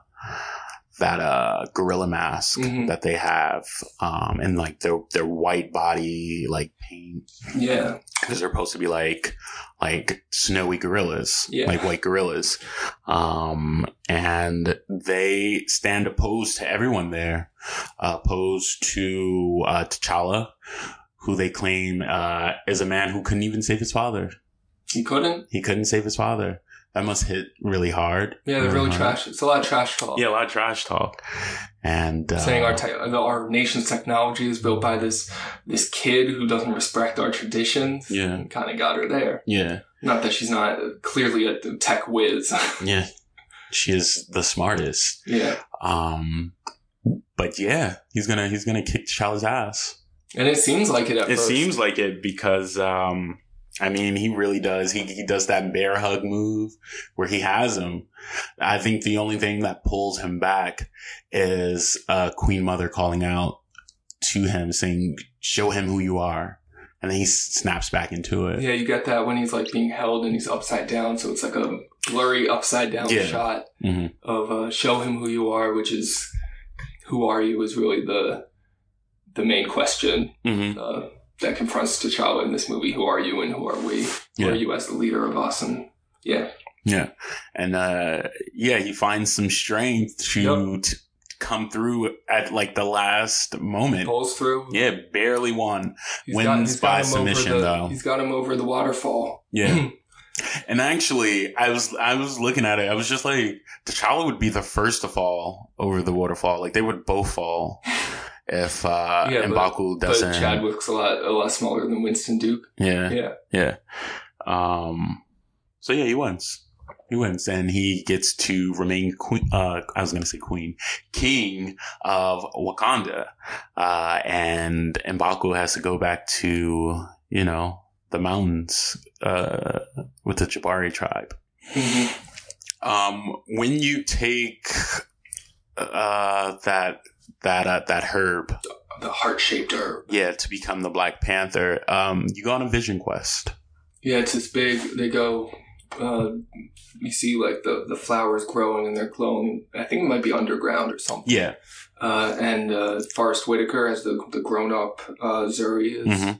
that uh, gorilla mask Mhm. that they have, um, and like their their white body like paint Yeah, because they're supposed to be like like snowy gorillas, Yeah. like white gorillas. Um, and they stand opposed to everyone there, uh, opposed to uh, T'Challa, who they claim uh, is a man who couldn't even save his father. he couldn't. He couldn't save his father. That must hit really hard. Yeah, they're really hard. trash. It's a lot of trash talk. Yeah, a lot of trash talk. And uh, saying our te- our nation's technology is built by this this kid who doesn't respect our traditions. Yeah. kind of got her there. yeah, Not that she's not clearly a tech whiz. yeah, she is the smartest. yeah, Um, but yeah, he's gonna he's gonna kick T'Challa's ass. and it seems like it at It first. seems like it because um, I mean he really does. He he does that bear hug move where he has him. I think the only thing that pulls him back is uh, Queen Mother calling out to him saying, "Show him who you are," and then he snaps back into it. Yeah, you get that when he's like being held and he's upside down, so it's like a blurry upside down Yeah. shot hmm of uh, "Show him who you are," which is "Who are you?" is really the the main question hmm uh, that confronts T'Challa in this movie. Who are you and who are we? Who are you as the leader of us? And yeah, Yeah. And, uh, yeah, he finds some strength to, Yep. to come through at like the last moment. pulls through. Yeah, barely won. He's Wins by him over submission, the- though. He's got him over the waterfall. Yeah. and actually, I was, I was looking at it. I was just like, T'Challa would be the first to fall over the waterfall. Like they would both fall if, uh, Yeah, but- M'Baku But doesn't. Chadwick's a lot a lot smaller than Winston Duke. yeah. Yeah. Yeah. Um, so yeah, he wins. He wins and he gets to remain queen, uh, I was going to say queen, king of Wakanda. Uh, and M'Baku has to go back to, you know, the mountains, uh, with the Jabari tribe. Um, when you take, uh, that, that, uh, that herb, The heart shaped herb. yeah, to become the Black Panther, um, you go on a vision quest. Yeah, it's this big. They go. Uh, you see like the the flowers growing and they're glowing. I think it might be underground or something. Yeah. Uh, and uh, Forest Whitaker as the the grown up uh, Zuri is Mhm.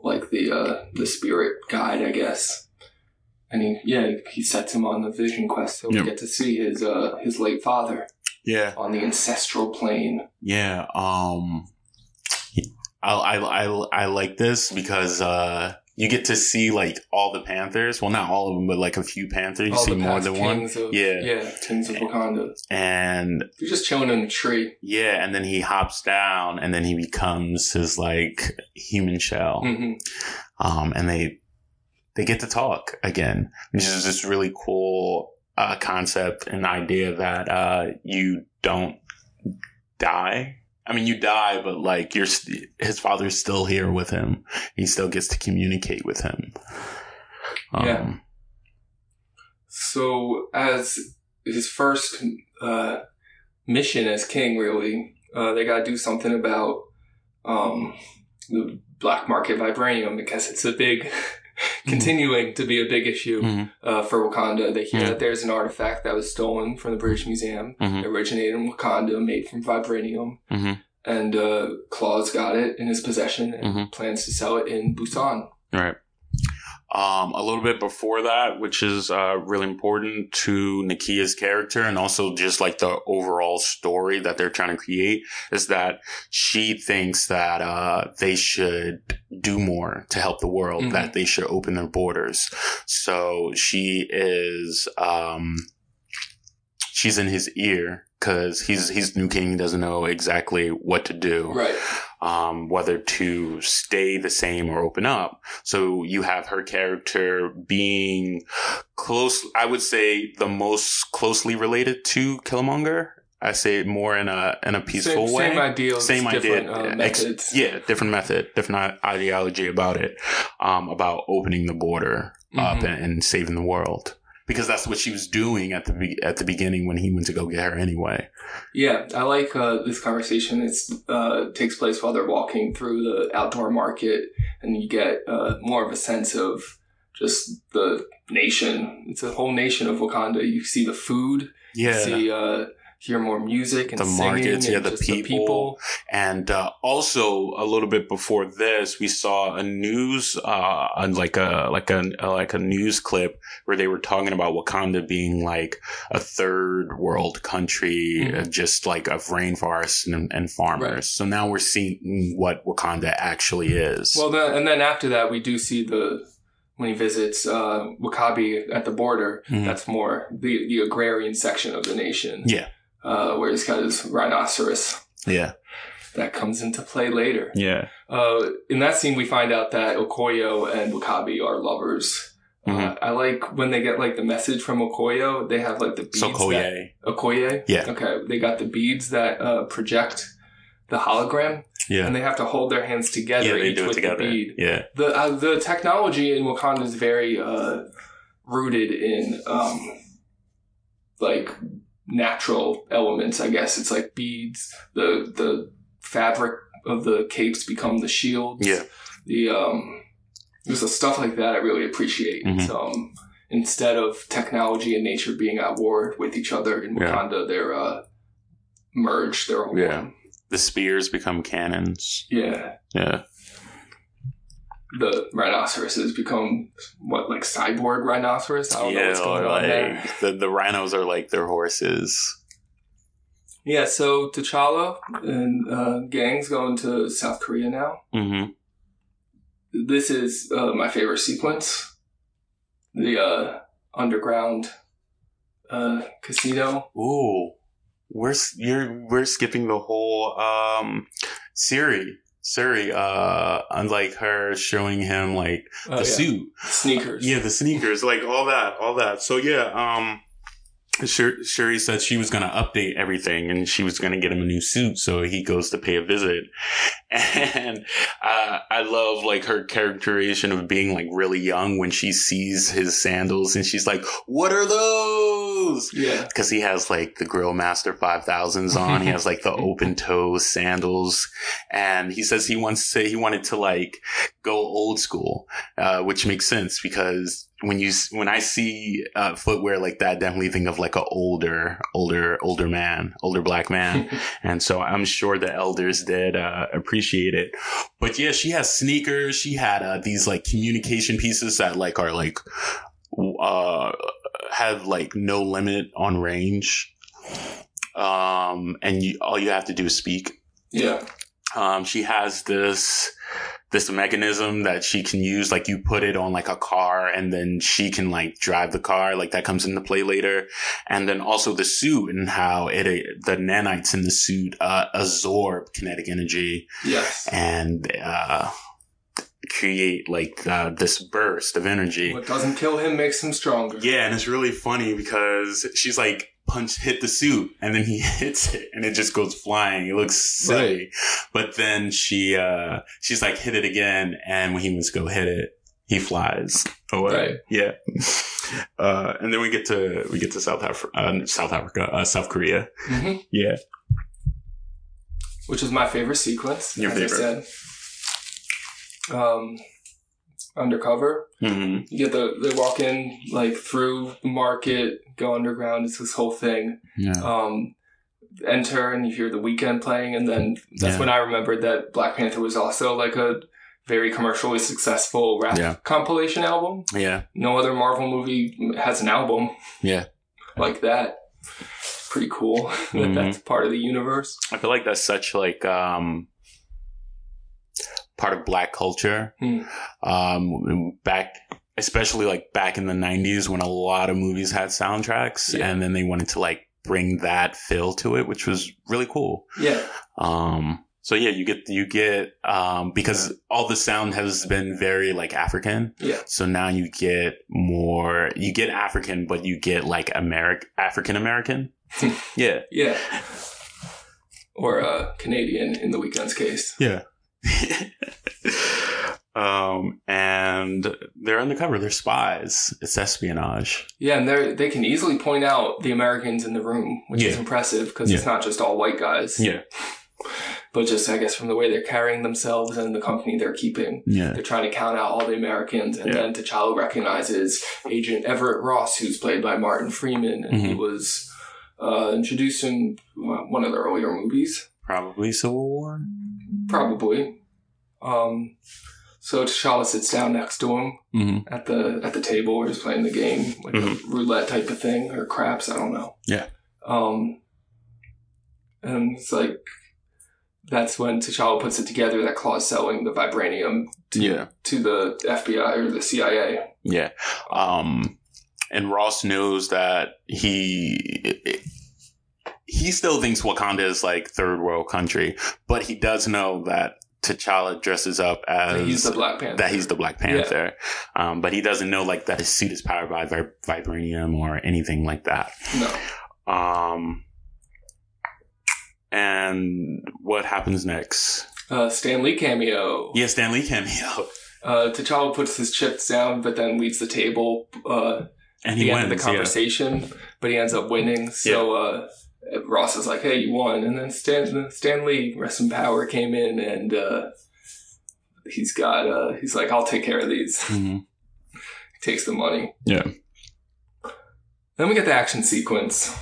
like the uh, the spirit guide, I guess. And he yeah he sets him on the vision quest so we Yep. get to see his uh his late father Yeah. on the ancestral plane. Yeah. Um, I, I, I, I like this because, uh, you get to see like all the Panthers. Well, not all of them, but like a few Panthers. You All see more than one. Of, Yeah. yeah, kings of Wakanda. And You're just chilling in the tree. yeah, and then he hops down, and then he becomes his like human shell. hmm um, and they they get to talk again, which is this really cool uh, concept and idea that uh, you don't die. I mean, you die, but like you're st- his father's still here with him. He still gets to communicate with him. Um, Yeah. So, as his first uh, mission as king, really, uh, they got to do something about um, the black market vibranium because it's a big, continuing to be a big issue Mhm. uh, for Wakanda. They hear Yeah. that there's an artifact that was stolen from the British Museum, Mhm. originated in Wakanda, made from vibranium. Mhm. And uh, Klaue's got it in his possession and Mhm. plans to sell it in Busan. Right. Um, a little bit before that, which is uh, really important to Nakia's character and also just like the overall story that they're trying to create, is that she thinks that uh, they should do more to help the world, Mhm. that they should open their borders. So she is, um, she's in his ear because he's he's new king. He doesn't know exactly what to do Right. um, whether to stay the same or open up. So you have her character being close, I would say the most closely related to Killmonger. I say more in a in a peaceful same, way. Same ideals, Same idea. different, uh, Ex- yeah, different method, different ideology about it, um, about opening the border up Mhm. and, and saving the world. Because that's what she was doing at the be- at the beginning when he went to go get her anyway. Yeah, I like uh, this conversation. It's uh, takes place while they're walking through the outdoor market, and you get uh, more of a sense of just the nation. It's a whole nation of Wakanda. You see the food. Yeah. You see, uh, hear more music and The singing markets, yeah, and the just people. And uh, also a little bit before this, we saw a news, uh, like a like a like a news clip where they were talking about Wakanda being like a third world country, Mhm. uh, just like of rainforests and, and farmers. Right. So now we're seeing what Wakanda actually is. Well, then, and then after that, we do see the when he visits uh, W'Kabi at the border. Mhm. That's more the the agrarian section of the nation. yeah, Uh, where he's got his rhinoceros. yeah, That comes into play later. yeah. Uh, in that scene, we find out that Okoyo and W'Kabi are lovers. Uh, Mhm. I like when they get like the message from Okoyo. They have like the beads. So that- Okoye. Yeah. Okay. They got the beads that uh, project the hologram, yeah, and they have to hold their hands together. yeah. They each do it with together. The bead. Yeah, The uh, the technology in Wakanda is very uh, rooted in um, like natural elements. I guess it's like beads. The the fabric of the capes become the shields. Yeah. The um, there's a stuff like that I really appreciate. Mhm. It's, um, instead of technology and nature being at war with each other in Yeah. Wakanda, they're uh, merged. They're all Yeah. one. the spears become cannons. Yeah. Yeah, the rhinoceroses become what like cyborg rhinoceros. I don't know what's yeah. going Or on there. like the the rhinos are like their horses. Yeah, so T'Challa and uh, gangs going to South Korea now. Mm-hmm. This is uh, my favorite sequence. The uh, underground uh, casino. Ooh, we're you're we're skipping the whole um Shuri. Shuri, uh, unlike her showing him like Oh, the yeah. suit, Sneakers. yeah, the sneakers, like all that, all that. So yeah, um, Shur- Shuri said she was gonna update everything and she was gonna get him a new suit, so he goes to pay a visit, and uh, I love like her characterization of being like really young when she sees his sandals and she's like, "What are those?" Yeah. because he has like the Grill Master 5000s on. he has like the open toe sandals. And he says he wants to, he wanted to like go old school, uh, which makes sense because when you, when I see, uh, footwear like that, I definitely think of like a older, older, older man, older black man. and so I'm sure the elders did, uh, appreciate it. But yeah, she has sneakers. She had, uh, these like communication pieces that like are like, uh, have like no limit on range. Um, and you, all you have to do is speak. Yeah. Um, she has this, this mechanism that she can use. Like you put it on like a car and then she can like drive the car. Like that comes into play later. And then also the suit and how it, the nanites in the suit, uh, absorb kinetic energy Yes. and, uh, create like, uh, this burst of energy. What doesn't kill him makes him stronger. Yeah, and it's really funny because she's like punch hit the suit and then he hits it and it just goes flying. It looks silly. But then she uh she's like hit it again and when he wants to go hit it, he flies away. Right. Yeah. Uh and then we get to we get to South Africa uh, South Africa, uh, South Korea. hmm Yeah. Which is my favorite sequence. Your favorite. I said. Um, undercover. hmm You get the they walk in like through the market, go underground. It's this whole thing. Yeah. Um, enter and you hear the Weeknd playing, and then that's Yeah. when I remembered that Black Panther was also like a very commercially successful rap Yeah. compilation album. Yeah. No other Marvel movie has an album Yeah. like that. Pretty cool that Mhm. that's part of the universe. I feel like that's such like um part of black culture. Hmm. Um back especially like back in the 90s when a lot of movies had soundtracks Yeah. and then they wanted to like bring that feel to it which was really cool. Yeah, Um so yeah, you get you get um because all the sound has been very like African. yeah, So now you get more you get African but you get like American African American. yeah. yeah. Or uh, Canadian in the Weeknd's case. Yeah. um, and they're undercover. They're spies. It's espionage. Yeah, and they they can easily point out the Americans in the room, which is impressive because it's not just all white guys. Yeah. But just I guess from the way they're carrying themselves and the company they're keeping, Yeah. they're trying to count out all the Americans, and Yeah. then T'Challa recognizes Agent Everett Ross, who's played by Martin Freeman, and he Mhm. was uh, introduced in uh, one of the earlier movies, Probably Civil War. Probably. Um, so T'Challa sits down next to him Mm-hmm. at the at the table where he's playing the game, like Mhm. a roulette type of thing or craps. I don't know. Yeah. Um, and it's like that's when T'Challa puts it together that Klaue's selling the vibranium to, Yeah. to the FBI or the CIA. Yeah. Um, and Ross knows that he he still thinks Wakanda is like third world country, but he does know that T'Challa dresses up as That he's the Black Panther. that he's the Black Panther. Um, but he doesn't know like that his suit is powered by vi- vibranium or anything like that. no. Um, and what happens next? Uh, Stan Lee cameo. Yeah, Stan Lee cameo, Uh, T'Challa puts his chips down, but then leaves the table. Uh, and at he the wins. end of the yeah. conversation, but he ends up winning. So uh, Ross is like, "Hey, you won!" And then Stan Stan Lee, rest in power, came in and uh, he's got. Uh, he's like, "I'll take care of these." Mhm. He takes the money. Yeah. Then we get the action sequence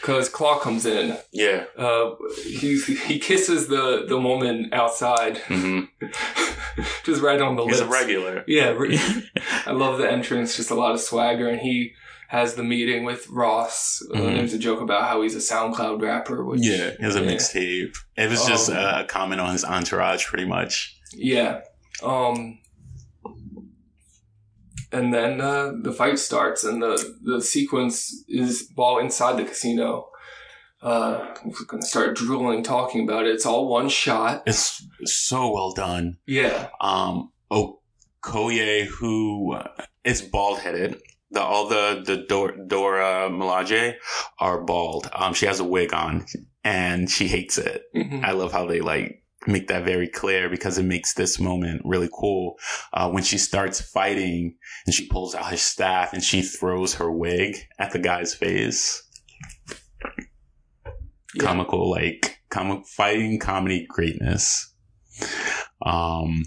because Klaue comes in. Yeah. Uh, he he kisses the the woman outside, hmm just right on the He's lips. a regular. Yeah, re- I love the entrance. Just a lot of swagger, and he has the meeting with Ross. Uh, Mhm. there's a joke about how he's a SoundCloud rapper. Which, Yeah, he has a yeah. mixtape. It was just Um, a comment on his entourage, pretty much. Yeah. Um. And then uh, the fight starts, and the the sequence is while inside the casino. Uh, I'm gonna start drooling talking about it. It's all one shot. It's so well done. Yeah, Um, Okoye, who uh, bald headed. The all the the Dor- Dora Milaje are bald. Um, she has a wig on, and she hates it. Mhm. I love how they like make that very clear because it makes this moment really cool. Uh, when she starts fighting and she pulls out her staff and she throws her wig at the guy's face. Yeah. Comical, like comic fighting comedy greatness. Um,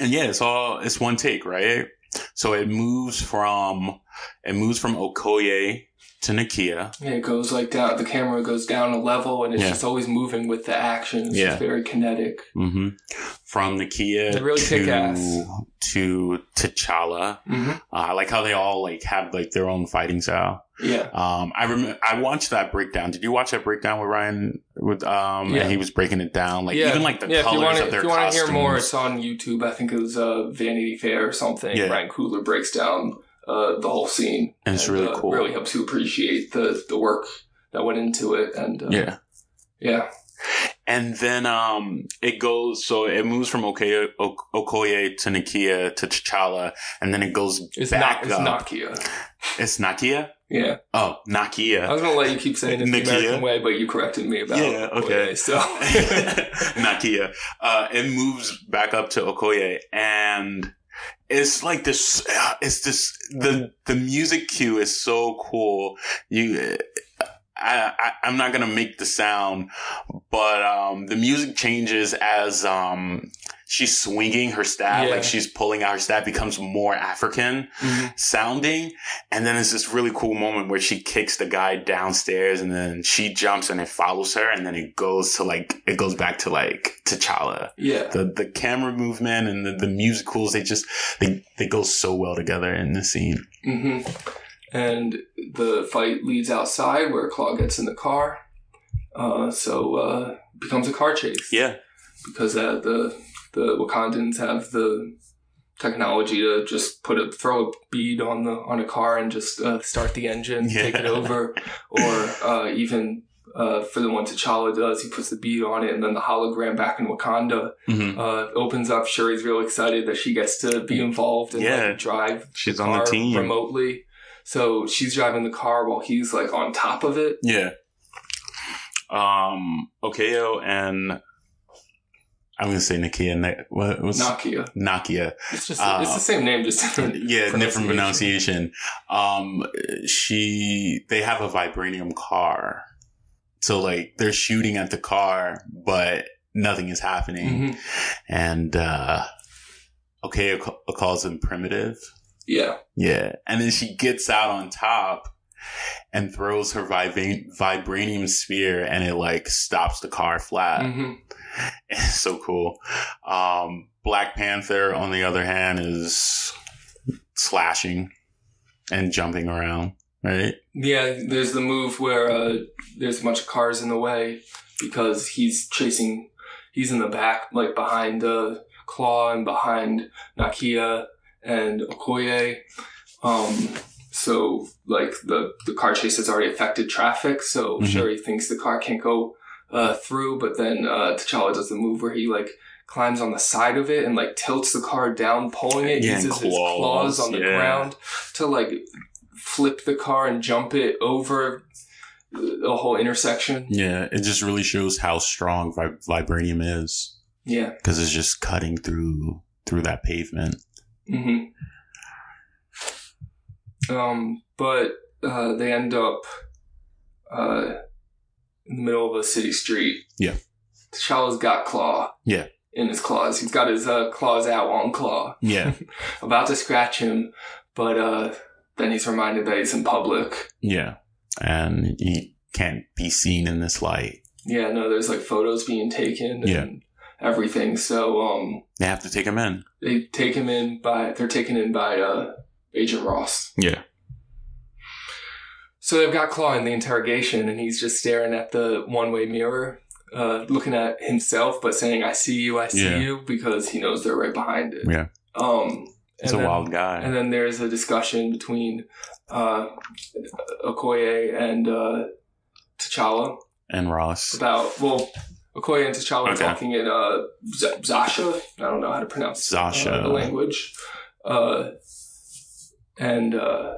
and yeah, it's all, it's one take, right? So it moves from, it moves from Okoye to Nakia. Yeah, it goes like down. The camera goes down a level, and it's Yeah. just always moving with the action. It's Yeah. very kinetic. hmm From Nakia They really to to T'Challa. Mm-hmm. Uh, I like how they all like have like their own fighting style. Yeah. Um, I remember I watched that breakdown. Did you watch that breakdown with Ryan? With um, Yeah. and he was breaking it down, like yeah. even like the yeah, if you colors want of to, their if you want to costumes. hear more, it's on YouTube. I think it was uh, Vanity Fair or something. Yeah. Ryan Coogler breaks down uh, the whole scene, And it's really uh, cool. Really helps you appreciate the the work that went into it, and uh, yeah. yeah, And then um, it goes so it moves from Okoye, Okoye to Nakia to T'Challa, and then it goes it's back not it's. Nakia. It's Nakia. Yeah, Oh, Nakia. I was gonna let you keep saying it the Nakia? American way, but you corrected me about Yeah, okay. Okoye, so Nakia. Uh, it moves back up to Okoye and it's like this, it's this, the, the music cue is so cool. You, I, I, I'm not to make the sound, but, um, the music changes as, um, she's swinging her staff, Yeah. like she's pulling out her staff, becomes more African Mhm. sounding. And then it's this really cool moment where she kicks the guy downstairs and then she jumps and it follows her. And then it goes to like, it goes back to like T'Challa. yeah, The, the camera movement and the, the musicals, they just, they, they go so well together in the scene. hmm and the fight leads outside where Klaue gets in the car. Uh, so uh, becomes a car chase. Yeah. because uh, the the Wakandans have the technology to just put a throw a bead on the on a car and just uh, start the engine, take it over, or uh, even. Uh, for the one T'Challa does, he puts the bead on it, and then the hologram back in Wakanda hmm uh, opens up. Shuri's real excited that she gets to be involved and Yeah. like, drive She's the on the team. remotely. So she's driving the car while he's like on top of it. Yeah. Um, Okeo and I'm to say Nakia. Na- what was Nakia. Nakia? It's just Uh, it's the same name, just different. yeah, different pronunciation. Um, she, they have a vibranium car. So like they're shooting at the car, but nothing is happening. Mhm. And, uh, okay, ca- calls him primitive. Yeah, Yeah. And then she gets out on top and throws her vibra- vibranium sphere and it like stops the car flat. hmm It's so cool. Um, Black Panther, on the other hand, is slashing and jumping around, right? yeah. There's the move where uh, there's a bunch of cars in the way because he's chasing. He's in the back, like behind uh, Klaue and behind Nakia and Okoye. Um, so like the the car chase has already affected traffic, so Mhm. Shuri thinks the car can't go uh, through, but then uh, T'Challa does the move where he like climbs on the side of it and like tilts the car down, pulling it, Yeah, uses his claws, claws on the yeah. ground to like flip the car and jump it over the whole intersection. Yeah, it just really shows how strong vib- vibranium is Yeah. because it's just cutting through through that pavement. Hmm Um, but uh, they end up uh, in the middle of a city street. Yeah. T'Challa's got Klaue. Yeah. In his claws. He's got his uh, claws out on Klaue. Yeah, About to scratch him, but uh, then he's reminded that he's in public. yeah, and he can't be seen in this light. Yeah, no, there's like photos being taken and Yeah. Everything. So um, They have to take him in. they take him in by, they're taken in by uh, Agent Ross. Yeah, So they've got Klaue in the interrogation, and he's just staring at the one-way mirror, uh, looking at himself, but saying, "I see you, I see Yeah. you," because he knows they're right behind it. yeah. Um, He's a then- wild guy. And then there's a discussion between uh, Okoye and uh, T'Challa and Ross. about well, Okoye and T'Challa Okay. talking in uh, Z- Zasha. I don't know how to pronounce Zasha. uh, the language. Uh, and uh,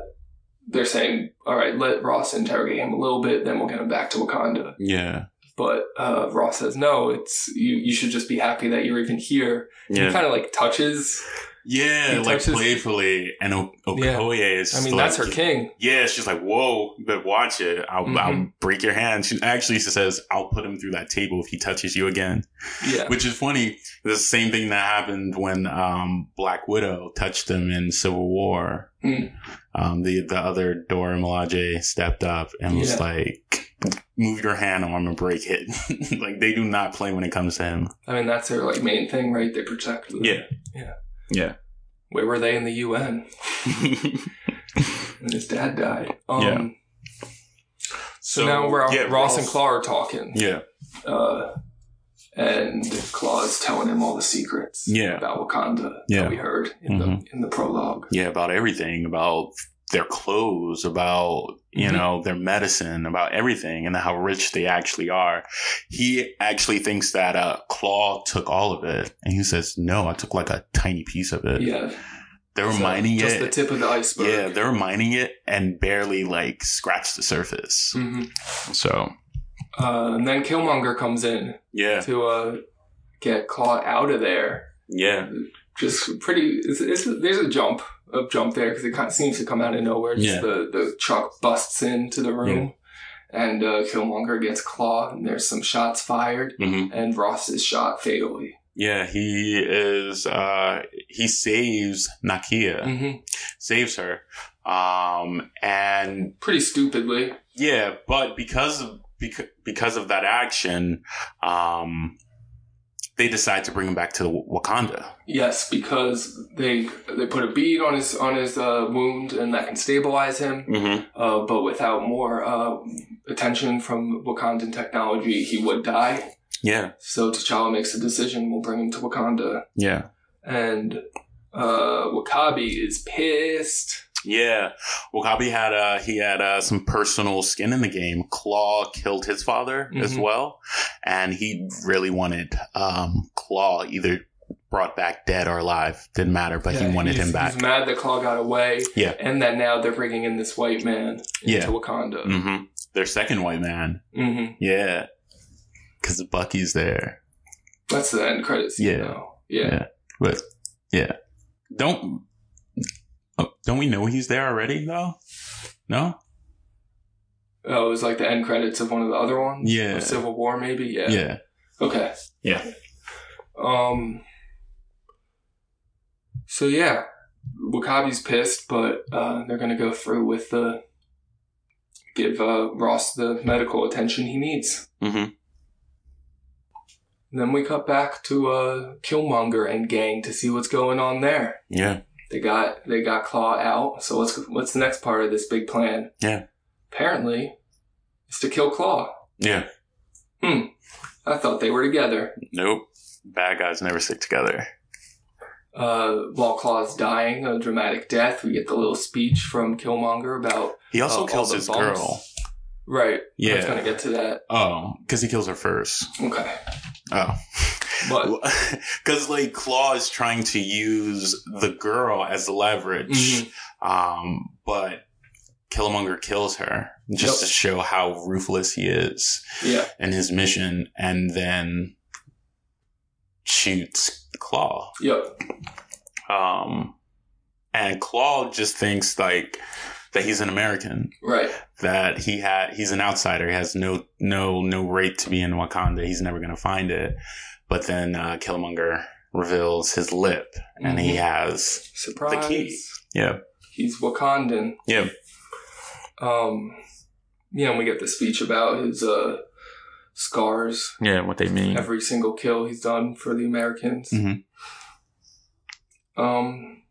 they're saying, "All right, let Ross interrogate him a little bit, then we'll get him back to Wakanda." Yeah, But uh, Ross says, "No, it's you. You should just be happy that you're even here." He yeah, kind of like touches. Yeah. Like touches- playfully, and o- Okoye is. I mean, like, that's her king. Yeah, she's like, "Whoa, but watch it. I'll, Mhm. I'll break your hand." She actually says, "I'll put him through that table if he touches you again." Yeah, Which is funny. The same thing that happened when um, Black Widow touched him in Civil War. Mm. Um, the the other Dora Milaje stepped up and was Yeah. like, "Move your hand, or I'm gonna break it." like they do not play when it comes to him. I mean that's their like main thing, right? They protect. The, Yeah. yeah. Yeah. Where were they in the UN? when his dad died. Um, Yeah. So, now we're yeah, Ross, and Klaue are talking. Yeah. Uh, and Klaue's telling him all the secrets Yeah. about Wakanda Yeah. that we heard in the Mhm. in the prologue. Yeah, about everything, about their clothes, about you Mhm. know their medicine, about everything, and how rich they actually are. He actually thinks that uh, Klaue took all of it, and he says, "No, I took like a tiny piece of it." Yeah, They're So, mining just it. the tip of the iceberg. yeah, they're mining it and barely like scratch the surface. hmm So Uh, and then Killmonger comes in yeah, to uh, get Klaue out of there. yeah, Just pretty. It's, it's, there's a jump, a jump there because it kind of seems to come out of nowhere. Just Yeah. the the truck busts into the room, and uh, Killmonger gets Klaue, and there's some shots fired, hmm and Ross is shot fatally. yeah. He is. uh He saves Nakia, hmm saves her, um, and Pretty stupidly. Yeah, but because of because, because of that action, um, they decide to bring him back to Wakanda. Yes, because they they put a bead on his on his uh, wound, and that can stabilize him. Mm-hmm. Uh, but without more uh, attention from Wakandan technology, he would die. Yeah, So T'Challa makes a decision: we'll bring him to Wakanda, yeah, and uh, W'Kabi is pissed. Yeah. W'Kabi had uh he had uh, some personal skin in the game. Klaue killed his father as Mhm. well, and he really wanted um Klaue either brought back dead or alive. Didn't matter, but Yeah, he wanted him back. He's mad that Klaue got away, Yeah. and that now they're bringing in this white man into Yeah. Wakanda. hmm Their second white man. hmm Yeah, because Bucky's there. That's the end credits. Yeah. yeah. Yeah. But yeah, don't oh, don't we know he's there already though? No. Oh, it was like the end credits of one of the other ones. Yeah. Of Civil War, maybe. Yeah. Yeah. Okay. Yeah. Um. So yeah, W'Kabi's pissed, but uh, they're gonna go through with the give uh, Ross the medical attention he needs. Mm-hmm. then we cut back to uh, Killmonger and gang to see what's going on there. Yeah. They got they got Klaue out. So what's what's the next part of this big plan? Yeah. Apparently, it's to kill Klaue. Yeah. Hmm. I thought they were together. Nope. Bad guys never stick together. Uh, while Klaue's dying a dramatic death, we get the little speech from Killmonger about He also Uh, kills his bumps. girl. right. Yeah. I was gonna get to that. Oh, because he kills her first. Okay, Oh. but Because like Klaue is trying to use the girl as leverage, Mhm. um, but Killmonger kills her just Yep. to show how ruthless he is yeah, in his mission, and then shoots Klaue. yep, Um, and Klaue just thinks like that he's an American, right, that he had he's an outsider. He has no no no right to be in Wakanda. He's never gonna find it. But then uh, Killmonger reveals his lip, and he Mhm. has surprise. key. yeah He's Wakandan. yeah Um, you know, we get the speech about his uh scars. yeah what they mean. Every single kill he's done for the Americans. Mhm. Um,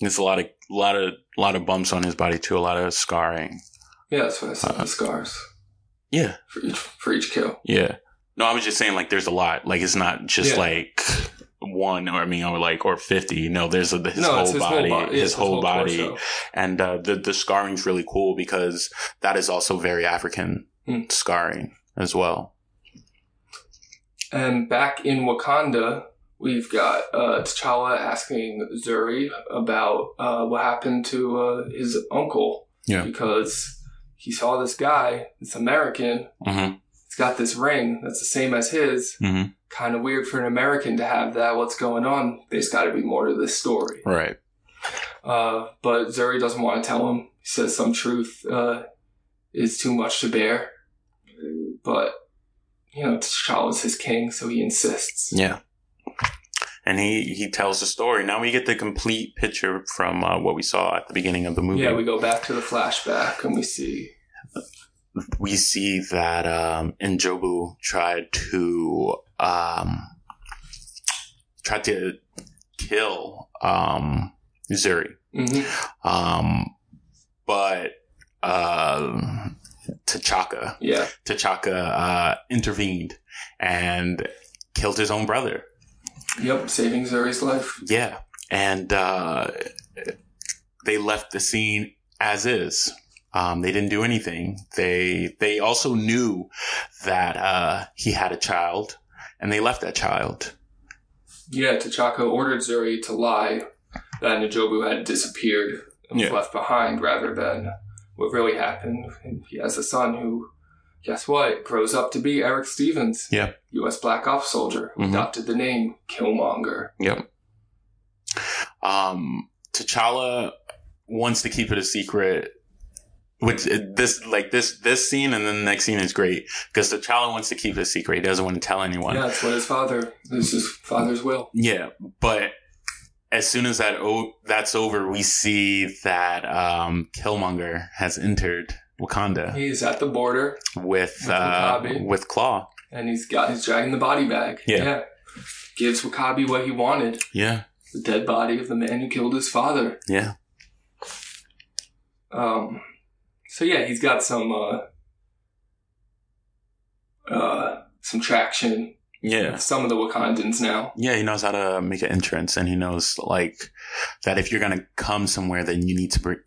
There's a lot of lot of lot of bumps on his body too. A lot of scarring. yeah, that's what I said. Uh, the scars Yeah for each for each kill. yeah. No, I was just saying like there's a lot. Like it's not just Yeah. like one or I mean or like or fifty. No, there's a, his, no, whole his body, whole body. his, Yeah, whole body. torso. and uh, the the scarring's really cool because that is also very African Hmm. scarring as well. And back in Wakanda, we've got uh, T'Challa asking Zuri about uh, what happened to uh, his uncle. Yeah. Because he saw this guy, this American, Mm-hmm. He's got this ring that's the same as his. Mm-hmm. Kind of weird for an American to have that. What's going on? There's got to be more to this story. Right. Uh, but Zuri doesn't want to tell him. He says some truth uh, is too much to bear. But, you know, T'Challa's his king, so he insists. Yeah. And he he tells the story. Now we get the complete picture from uh, what we saw at the beginning of the movie. Yeah, we go back to the flashback and we see. We see that um, N'Jobu tried to um, tried to kill um, Zuri. hmm Um, but uh, T'Chaka. Yeah. T'Chaka uh, intervened and killed his own brother. Yep. Saving Zuri's life. Yeah, and uh, they left the scene as is. Um, they didn't do anything. They they also knew that uh, he had a child, and they left that child. Yeah. T'Chaka ordered Zuri to lie that N'Jobu had disappeared and was Yeah. left behind rather than what really happened. And he has a son who, guess what, grows up to be Erik Stevens. Yeah. U.S. Black Ops soldier Mhm. adopted the name Killmonger. Yep. Um, T'Challa wants to keep it a secret. Which this like this this scene and then the next scene is great because the child wants to keep it a secret. He doesn't want to tell anyone. Yeah, that's what his father. This is his father's will. Yeah, but as soon as that o- that's over, we see that um, Killmonger has entered Wakanda He's at the border with With uh, with Klaue. and he's got he's dragging the body bag. Yeah. Gives W'Kabi what he wanted. Yeah, The dead body of the man who killed his father. yeah, Um so yeah, he's got some uh uh some traction yeah, some of the Wakandans now. yeah. He knows how to make an entrance, and he knows like that if you're gonna come somewhere, then you need to bring.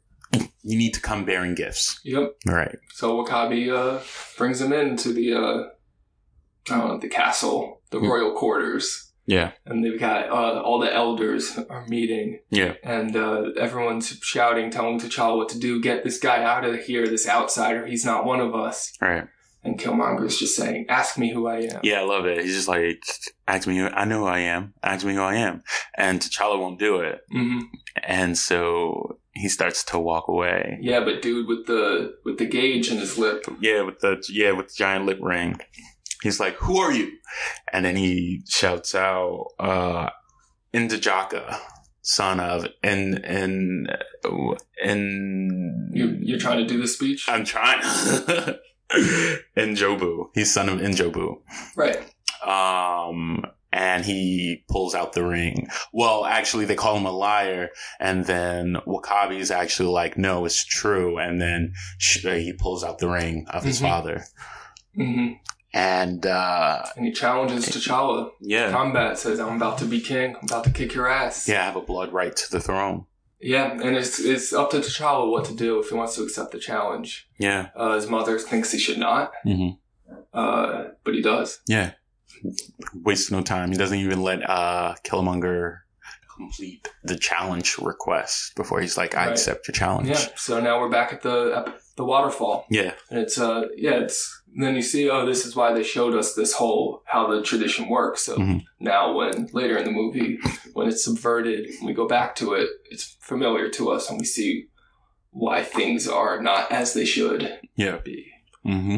You need to come bearing gifts, Yep. right? So W'Kabi uh brings him into the uh I don't know, the castle, the Hmm. royal quarters. Yeah, And they've got uh, all the elders are meeting yeah, and uh, everyone's shouting, telling T'Challa what to do. Get this guy out of here, this outsider. He's not one of us. right. And Killmonger's just saying, "Ask me who I am." Yeah, I love it. He's just like, ask me who I know who I am. Ask me who I am, and T'Challa won't do it, hmm and so he starts to walk away. Yeah, but dude, with the with the gauge in his lip, Yeah, with the yeah with the giant lip ring. He's like, "Who are you?" And then he shouts out, uh, "N'Jadaka, son of and and and you, you're trying to do the speech, I'm trying. N'Jobu. He's son of N'Jobu. right? Um, and he pulls out the ring. Well, actually, they call him a liar, and then W'Kabi's actually like, "No, it's true." And then sh- uh, he pulls out the ring of his Mhm. father, hmm and uh, And he challenges T'Challa. yeah, Combat says, "I'm about to be king. I'm about to kick your ass." yeah, I have a blood right to the throne. yeah. And it's it's up to T'Challa what to do if he wants to accept the challenge. Yeah, Uh, his mother thinks he should not, hmm uh, but he does. yeah. Waste no time. He doesn't even let uh, Killmonger complete the challenge request before he's like, "I Right. accept your challenge." Yeah. So now we're back at the at the waterfall. yeah, And it's uh yeah, it's and then you see, oh, this is why they showed us this whole how the tradition works. So Mhm. now when later in the movie, when it's subverted, we go back to it, it's familiar to us and we see why things are not as they should yeah. be. hmm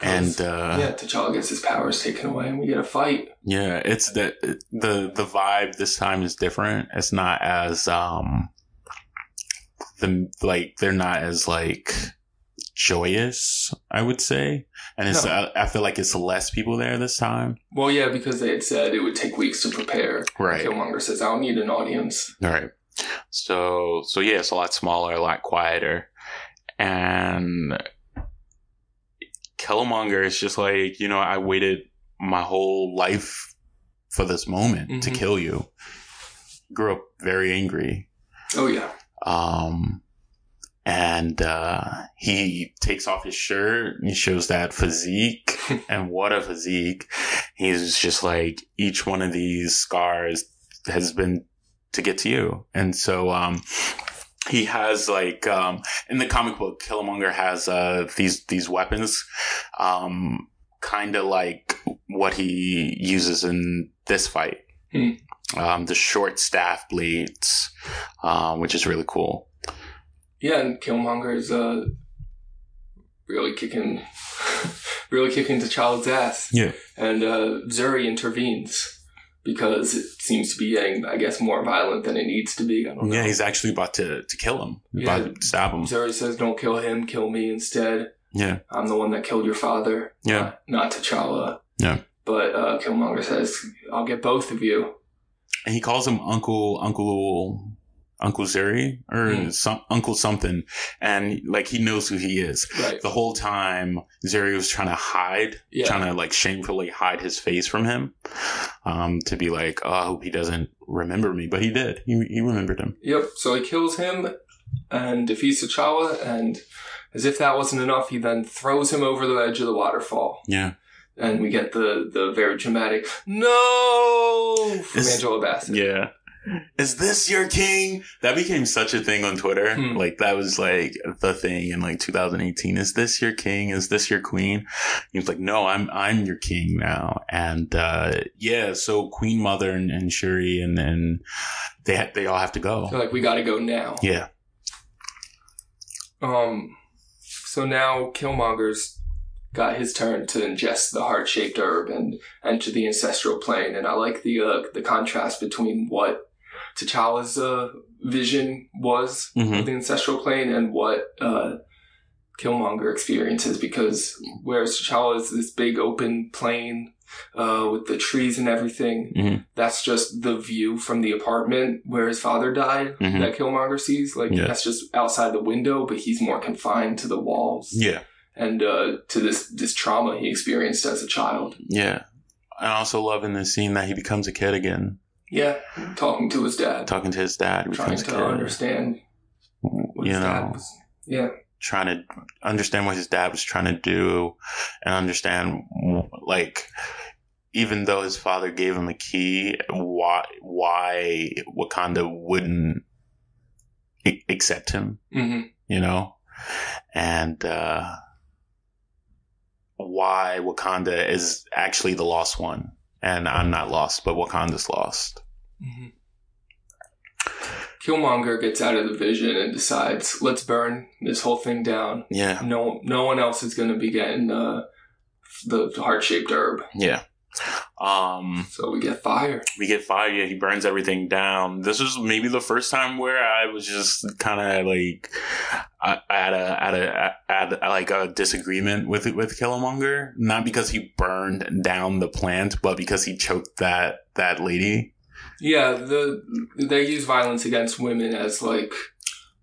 And uh, yeah, T'Challa gets his powers taken away and we get a fight. Yeah, it's the the the vibe this time is different. It's not as um the like they're not as like joyous, I would say. And it's No. I, I feel like it's less people there this time. Well, yeah, because they had said it would take weeks to prepare. Right. Killmonger says, I don't need an audience. All right. So so yeah, it's a lot smaller, a lot quieter. And Killmonger is just like, you know, I waited my whole life for this moment to Mhm. kill you. Grew up very angry. Oh, yeah. Um, and uh, he takes off his shirt and shows that physique. and what a physique. He's just like, each one of these scars has been to get to you. And so, um, he has like, um, in the comic book, Killmonger has, uh, these, these weapons, um, kind of like what he uses in this fight. Hmm. Um, the short staff blades, um, which is really cool. Yeah, and Killmonger is uh, really kicking, really kicking the child's ass. Yeah. And uh, Zuri intervenes because it seems to be getting, I guess, more violent than it needs to be. I don't know. Yeah, he's actually about to, to kill him. Yeah. About to stab him. Zuri says, "Don't kill him. Kill me instead. Yeah. I'm the one that killed your father. Yeah. not, not T'Challa." Yeah. But uh, Killmonger says, "I'll get both of you." And he calls him Uncle, Uncle, Uncle Zuri or Mm. some Uncle something, and like he knows who he is. Right. The whole time, Zuri was trying to hide, Yeah. trying to like shamefully hide his face from him, um, to be like, oh, I hope he doesn't remember me, but he did. He he remembered him. Yep. So he kills him and defeats T'Challa, and as if that wasn't enough, he then throws him over the edge of the waterfall, Yeah. and we get the the very dramatic "No" from Is- Angela Bassett. Yeah. Is this your king? That became such a thing on Twitter. Hmm. Like that was like the thing in like 2018. Is this your king? Is this your queen? He was like, no, I'm I'm your king now. And uh yeah, so Queen Mother and, and Shuri and then they ha- they all have to go. like, we got to go now. Yeah. Um. So now Killmonger's got his turn to ingest the heart-shaped herb and enter the ancestral plane, and I like the uh, the contrast between what T'Challa's uh, vision was Mhm. of the ancestral plane and what uh, Killmonger experiences. Because whereas T'Challa is this big open plane uh, with the trees and everything, Mhm. that's just the view from the apartment where his father died Mhm. that Killmonger sees. Like Yeah. that's just outside the window, but he's more confined to the walls Yeah. and uh, to this this trauma he experienced as a child. Yeah. I also love in this scene that he becomes a kid again, Yeah, talking to his dad, talking to his dad. Trying to understand what You his dad know. was. Yeah, trying to understand what his dad was trying to do and understand like even though his father gave him a key why why wakanda wouldn't accept him hmm you know and uh why wakanda is actually the lost one and i'm not lost but wakanda's lost hmm Killmonger gets out of the vision and decides, let's burn this whole thing down. yeah No, no one else is going to be getting uh, the heart shaped herb. yeah um So we get fire. we get fire. Yeah, he burns everything down. This was maybe the first time where I was just kind of like Had a had a had like a disagreement with with Killmonger, not because he burned down the plant, but because he choked that that lady. Yeah, the they use violence against women as like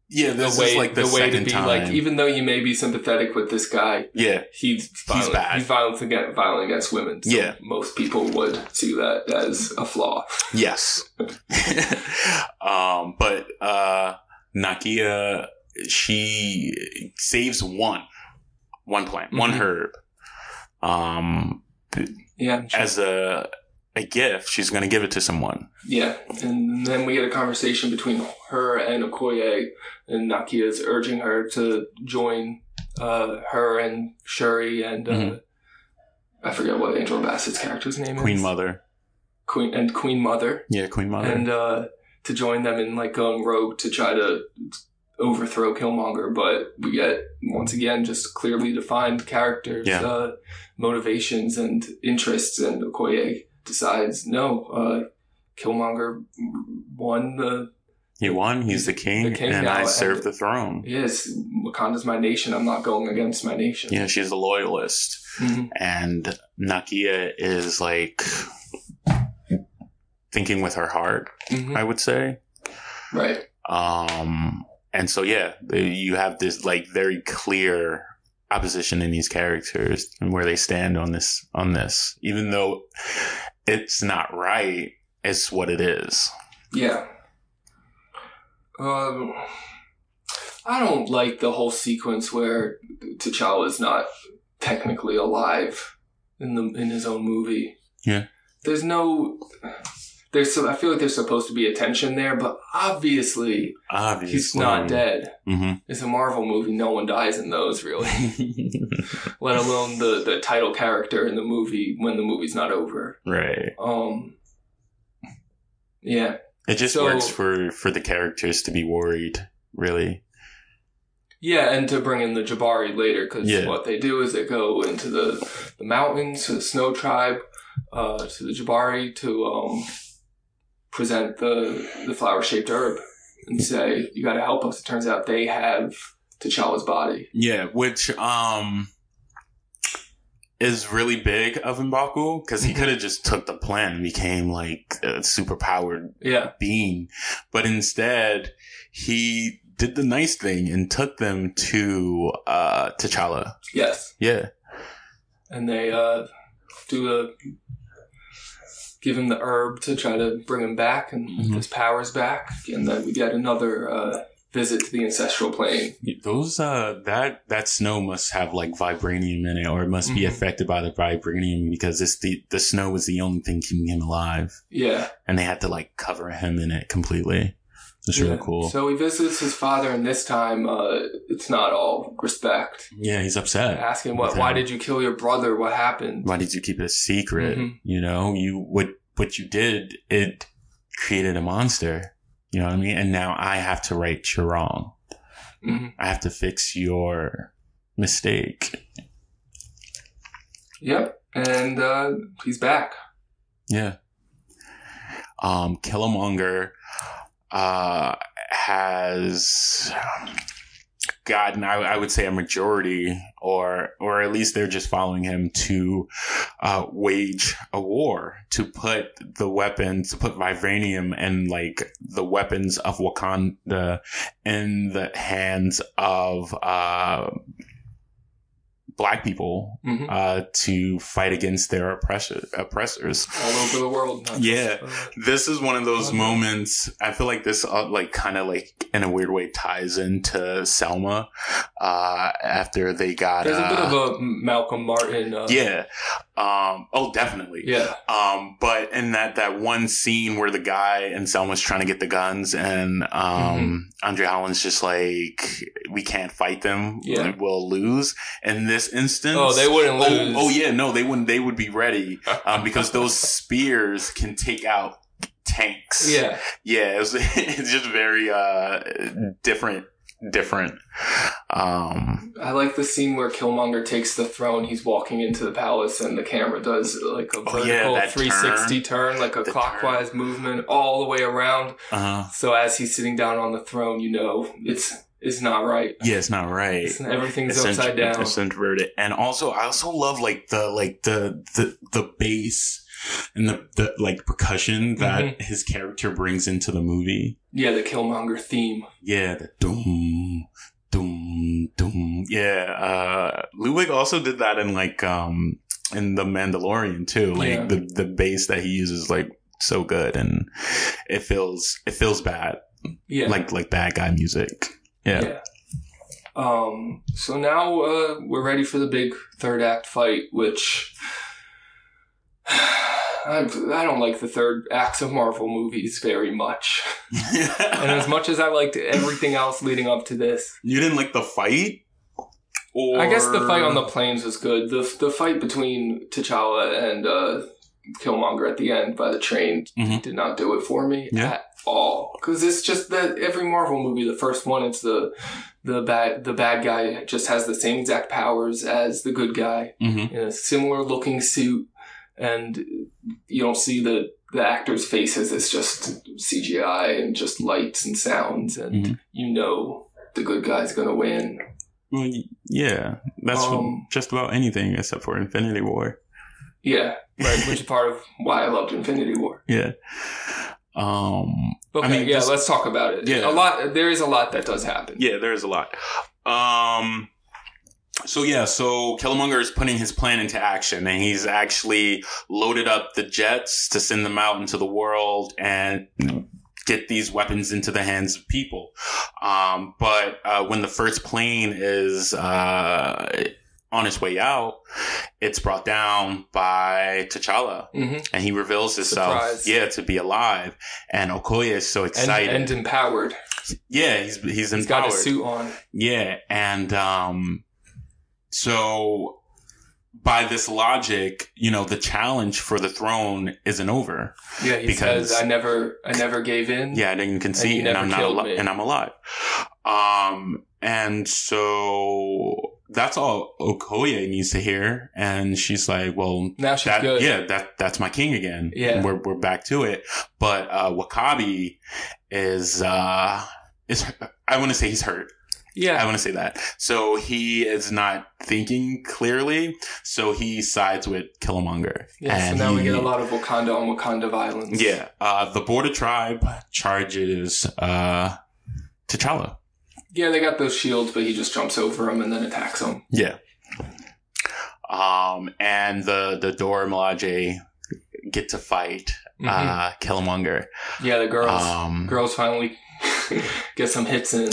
Yeah, the way is like the, the way to be time. like even though you may be sympathetic with this guy, yeah, he's violent, bad. He's violent against violent against women. So Yeah. most people would see that as a flaw. Yes. um, but uh, Nakia, she saves one, one plant, one Mhm. herb. Um, Yeah, as a a gift, she's going to give it to someone. yeah, and then we get a conversation between her and Okoye, and Nakia's urging her to join uh, her and Shuri and uh, Mhm. I forget what Angela Bassett's character's name Queen is. Queen Mother. Queen and Queen Mother. Yeah, Queen Mother. and uh, to join them in like going rogue to try to overthrow Killmonger. But we get once again just clearly defined characters, Yeah. uh, motivations, and interests. And Okoye decides no, uh, Killmonger won the he won. He's the king, the king and now, I and- serve the throne. yes, Wakanda's my nation. I'm not going against my nation. Yeah, she's a loyalist. Mhm. And Nakia is like thinking with her heart, Mhm. I would say. Right. Um, and so yeah, you have this like very clear opposition in these characters and where they stand on this on this, even though it's not right. It's what it is. Yeah. Um, I don't like the whole sequence where T'Challa is not technically alive in the in his own movie. Yeah. There's no. There's so I feel like there's supposed to be a tension there, but obviously Obviously, he's not dead. hmm It's a Marvel movie; no one dies in those, really. Let alone the the title character in the movie when the movie's not over. right. Um. Yeah. It just So- works for for the characters to be worried. Really. Yeah, and to bring in the Jabari later, because Yeah. what they do is they go into the, the mountains to the Snow Tribe, uh, to the Jabari to um, present the the flower shaped herb and say, "You got to help us." It turns out they have T'Challa's body. Yeah, which um is really big of Mbaku because he could have just took the plan and became like a super powered Yeah. being, but instead he did the nice thing and took them to uh T'Challa. Yes. Yeah, And they uh, do a give him the herb to try to bring him back and Mhm. his powers back, and then we get another uh, visit to the ancestral plane. those uh that that snow must have like vibranium in it, or it must be Mhm. affected by the vibranium because it's the the snow was the only thing keeping him alive, Yeah. and they had to like cover him in it completely. It's really Yeah. cool. So he visits his father, and this time uh, it's not all respect. yeah, he's upset. Asking what? Why did you kill your brother? What happened? why did you keep it a secret? Mhm. You know, you what what you did, it created a monster. You know what I mean? And now I have to right your wrong. hmm I have to fix your mistake. Yep. And uh, he's back. Yeah. Um, Killmonger uh, has gotten, I, I would say, a majority, or or at least they're just following him to uh, wage a war to put the weapons, to put vibranium and like the weapons of Wakanda in the hands of uh, black people hmm uh, to fight against their oppressor, oppressors. all over the world. Yeah. just, This is one of those Okay. moments. I feel like this, uh, like, kind of like in a weird way ties into Selma. Uh, after they got, there's a bit uh, of a Malcolm Martin. Uh, yeah. Um. Oh, definitely. Yeah. Um. But in that that one scene where the guy and Selma's trying to get the guns, and um, Mm-hmm. Andre Holland's just like, we can't fight them. Yeah. We'll lose. In this instance, Oh, they wouldn't Oh, lose. oh yeah, no, they wouldn't. They would be ready um, because those spears can take out tanks. Yeah. yeah. It was, it's just very uh, different. Different. Um, I like the scene where Killmonger takes the throne. He's walking into the palace, and the camera does like a Oh, vertical yeah, 360 turn, like a clockwise movement all the way around. uh, So as he's sitting down on the throne, you know it's it's not right. yeah, it's not right. It's, everything's It's upside down. It's inverted, and also I also love like the like the the the bass and the, the like percussion that Mm-hmm. his character brings into the movie. Yeah, the Killmonger theme. Yeah, the doom, doom, doom. Yeah, uh, Ludwig also did that in like, um, in The Mandalorian too. Like Yeah. the, the bass that he uses, like so good and it feels, it feels bad. Yeah. Like, like bad guy music. Yeah. Yeah. Um. So now uh, we're ready for the big third act fight, which I, I don't like the third acts of Marvel movies very much. And as much as I liked everything else leading up to this, you didn't like the fight? Or I guess the fight on the plains was good. The the fight between T'Challa and uh, Killmonger at the end by the train Mhm. did not do it for me Yeah. at all. Because it's just that every Marvel movie, the first one, it's the the bad the bad guy just has the same exact powers as the good guy Mhm. in a similar looking suit, and you don't see the the actors' faces. It's just CGI and just lights and sounds, and Mhm. you know the good guy's gonna win. Well, yeah, that's Um, just about anything except for Infinity War. Yeah, right. which is part of why I loved Infinity War. Yeah. Um, Okay, I mean, yeah, this- let's talk about it. Yeah. a lot. There is a lot that does happen. Yeah, there is a lot. Um, so yeah, so Killmonger is putting his plan into action, and he's actually loaded up the jets to send them out into the world and get these weapons into the hands of people. Um, but uh, when the first plane is uh, on its way out, it's brought down by T'Challa, hmm and he reveals himself, Surprise. yeah, to be alive. And Okoye is so excited. and empowered. yeah, he's he's He's empowered. got his suit on. Yeah, and um, so by this logic, you know, the challenge for the throne isn't over. Yeah, Because- says, "I never, I never gave in." Yeah, I didn't concede, you and, I'm not me. and I'm alive. Um, and so that's all Okoye needs to hear, and she's like, "Well, Now she's that, good. yeah, that that's my king again. Yeah. And we're we're back to it. But uh, W'Kabi is uh is I want to say he's hurt. Yeah. I want to say that. So he is not thinking clearly. So he sides with Killmonger. Yeah, so And now we get a lot of Wakanda on Wakanda violence. Yeah. Uh, the Border Tribe charges uh, T'Challa. Yeah, they got those shields, but he just jumps over them and then attacks them. Yeah. Um, and the the Dora Milaje get to fight uh, Killmonger. Yeah, the girls. Um, girls finally get some hits in.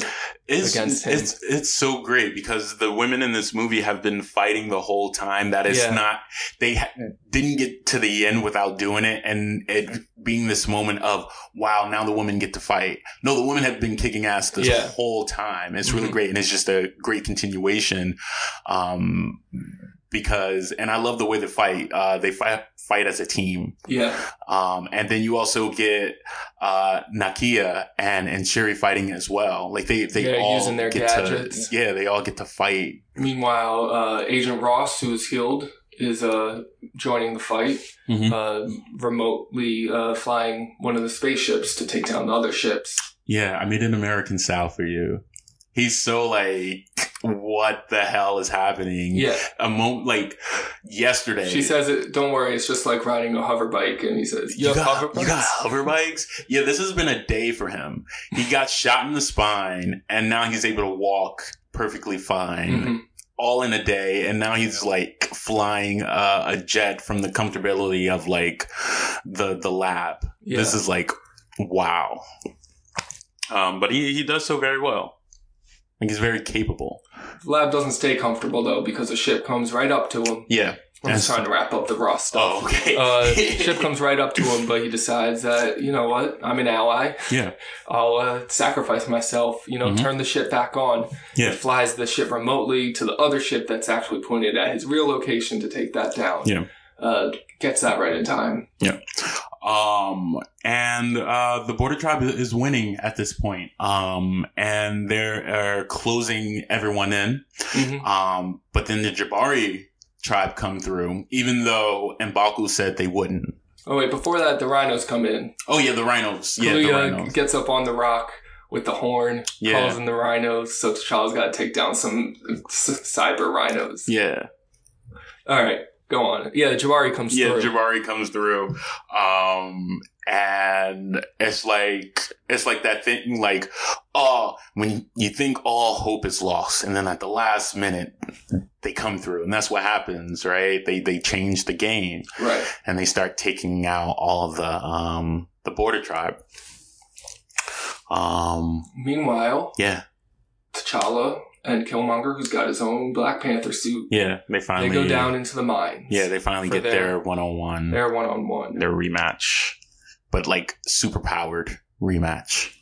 It's, against him. it's it's so great because the women in this movie have been fighting the whole time. That is Yeah. not they ha- didn't get to the end without doing it, and it being this moment of wow, now the women get to fight. No, the women have been kicking ass this Yeah. whole time. It's really Mhm. great, and it's just a great continuation. Um, because and I love the way they fight. Uh, they fight fight as a team. Yeah. Um, and then you also get uh, Nakia and and Shuri fighting as well. Like they they Yeah, all using their get gadgets. to yeah they all get to fight. Meanwhile, uh, Agent Ross, who is healed, is uh, joining the fight, Mhm. uh, remotely uh, flying one of the spaceships to take down the other ships. Yeah, I made an American South for you. He's so like, what the hell is happening? Yeah. a moment like yesterday. She says, it, "Don't worry, it's just like riding a hover bike." And he says, "You, You have got, hover you bikes?" got hover bikes? Yeah, this has been a day for him. He got shot in the spine, and now he's able to walk perfectly fine. Mhm. all in a day and now he's like flying uh, a jet from the comfortability of like the the lab Yeah. this is like wow um but he he does so very well like he's very capable The lab doesn't stay comfortable though because a ship comes right up to him. yeah I'm just trying to wrap up the Ross stuff. oh okay Uh, ship comes right up to him, but he decides that you know what, I'm an ally. yeah I'll uh, sacrifice myself. You know, Mhm. turn the ship back on. Yeah. He flies the ship remotely to the other ship that's actually pointed at his real location to take that down. Yeah. Uh, gets that right in time. Yeah. Um and uh the border tribe is winning at this point um and they're closing everyone in Mhm. um but then the jabari tribe come through even though Mbaku said they wouldn't Oh wait, before that, the rhinos come in. Oh yeah, the rhinos. Yeah, the rhinos. gets up on the rock with the horn, Yeah. calls in the rhinos. So T'Challa's got to take down some cyber rhinos. Yeah, All right, go on. Yeah, Jabari comes yeah. through. Jabari comes through, um, and it's like it's like that thing, like oh, when you think all hope is lost, and then at the last minute they come through, and that's what happens, right? They they change the game, right. and they start taking out all of the um the border tribe. Um, Meanwhile, yeah, T'Challa and Killmonger, who's got his own Black Panther suit, yeah. They finally they go down into the mines. Yeah, they finally get their- their one on one. They're one on one. their rematch, but like super powered rematch.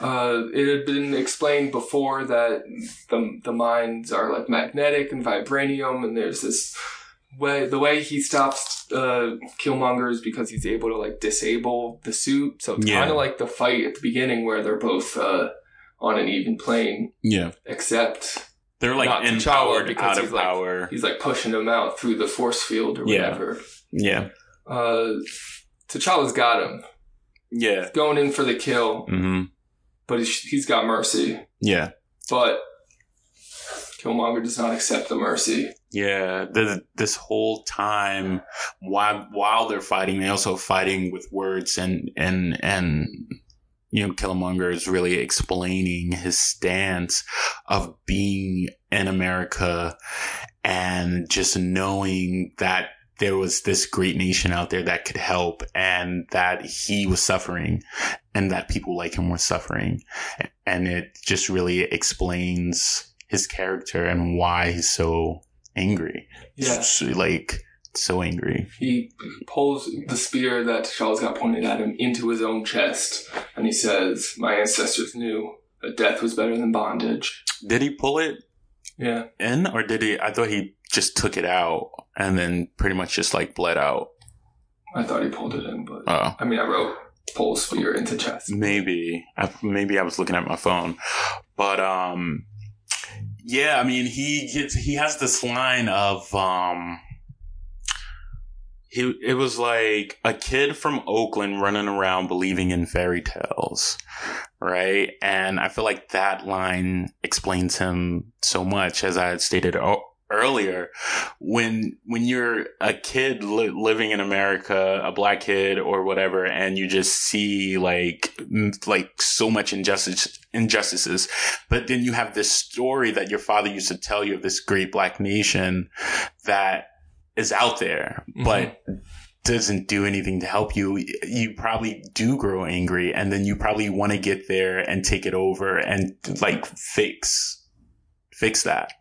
Uh, it had been explained before that the the mines are like magnetic and vibranium, and there's this way. The way he stops uh, Killmonger is because he's able to like disable the suit. So it's Yeah. kind of like the fight at the beginning where they're both uh, on an even plane, Yeah, except they're like Not T'Challa, empowered because out of he's, like- power. he's like pushing him out through the force field or Yeah. whatever. yeah, Uh, T'Challa's got him yeah, going in for the kill, hmm but he's, he's got mercy. yeah, But Killmonger does not accept the mercy. yeah. The, this whole time, while while they're fighting, they also fighting with words and and and. You know, Killmonger is really explaining his stance of being in America and just knowing that there was this great nation out there that could help and that he was suffering and that people like him were suffering. And it just really explains his character and why he's so angry. Yeah. Like, so angry. He pulls the spear that T'Challa's got pointed at him into his own chest, and he says, "My ancestors knew that death was better than bondage." Did he pull it Yeah, in or did he? I thought he just took it out and then pretty much just like bled out. I thought he pulled it in, but Oh. I mean, I wrote "pull spear into chest." Maybe, I, maybe I was looking at my phone, but um, yeah. I mean, he gets he has this line of um, he it was like a kid from Oakland running around believing in fairy tales, right? And I feel like that line explains him so much, as I had stated earlier. When when you're a kid li- living in America, a black kid or whatever, and you just see like like so much injustice injustices, but then you have this story that your father used to tell you of this great black nation that is out there, but doesn't do anything to help you, you probably do grow angry and then you probably want to get there and take it over and like fix, fix that.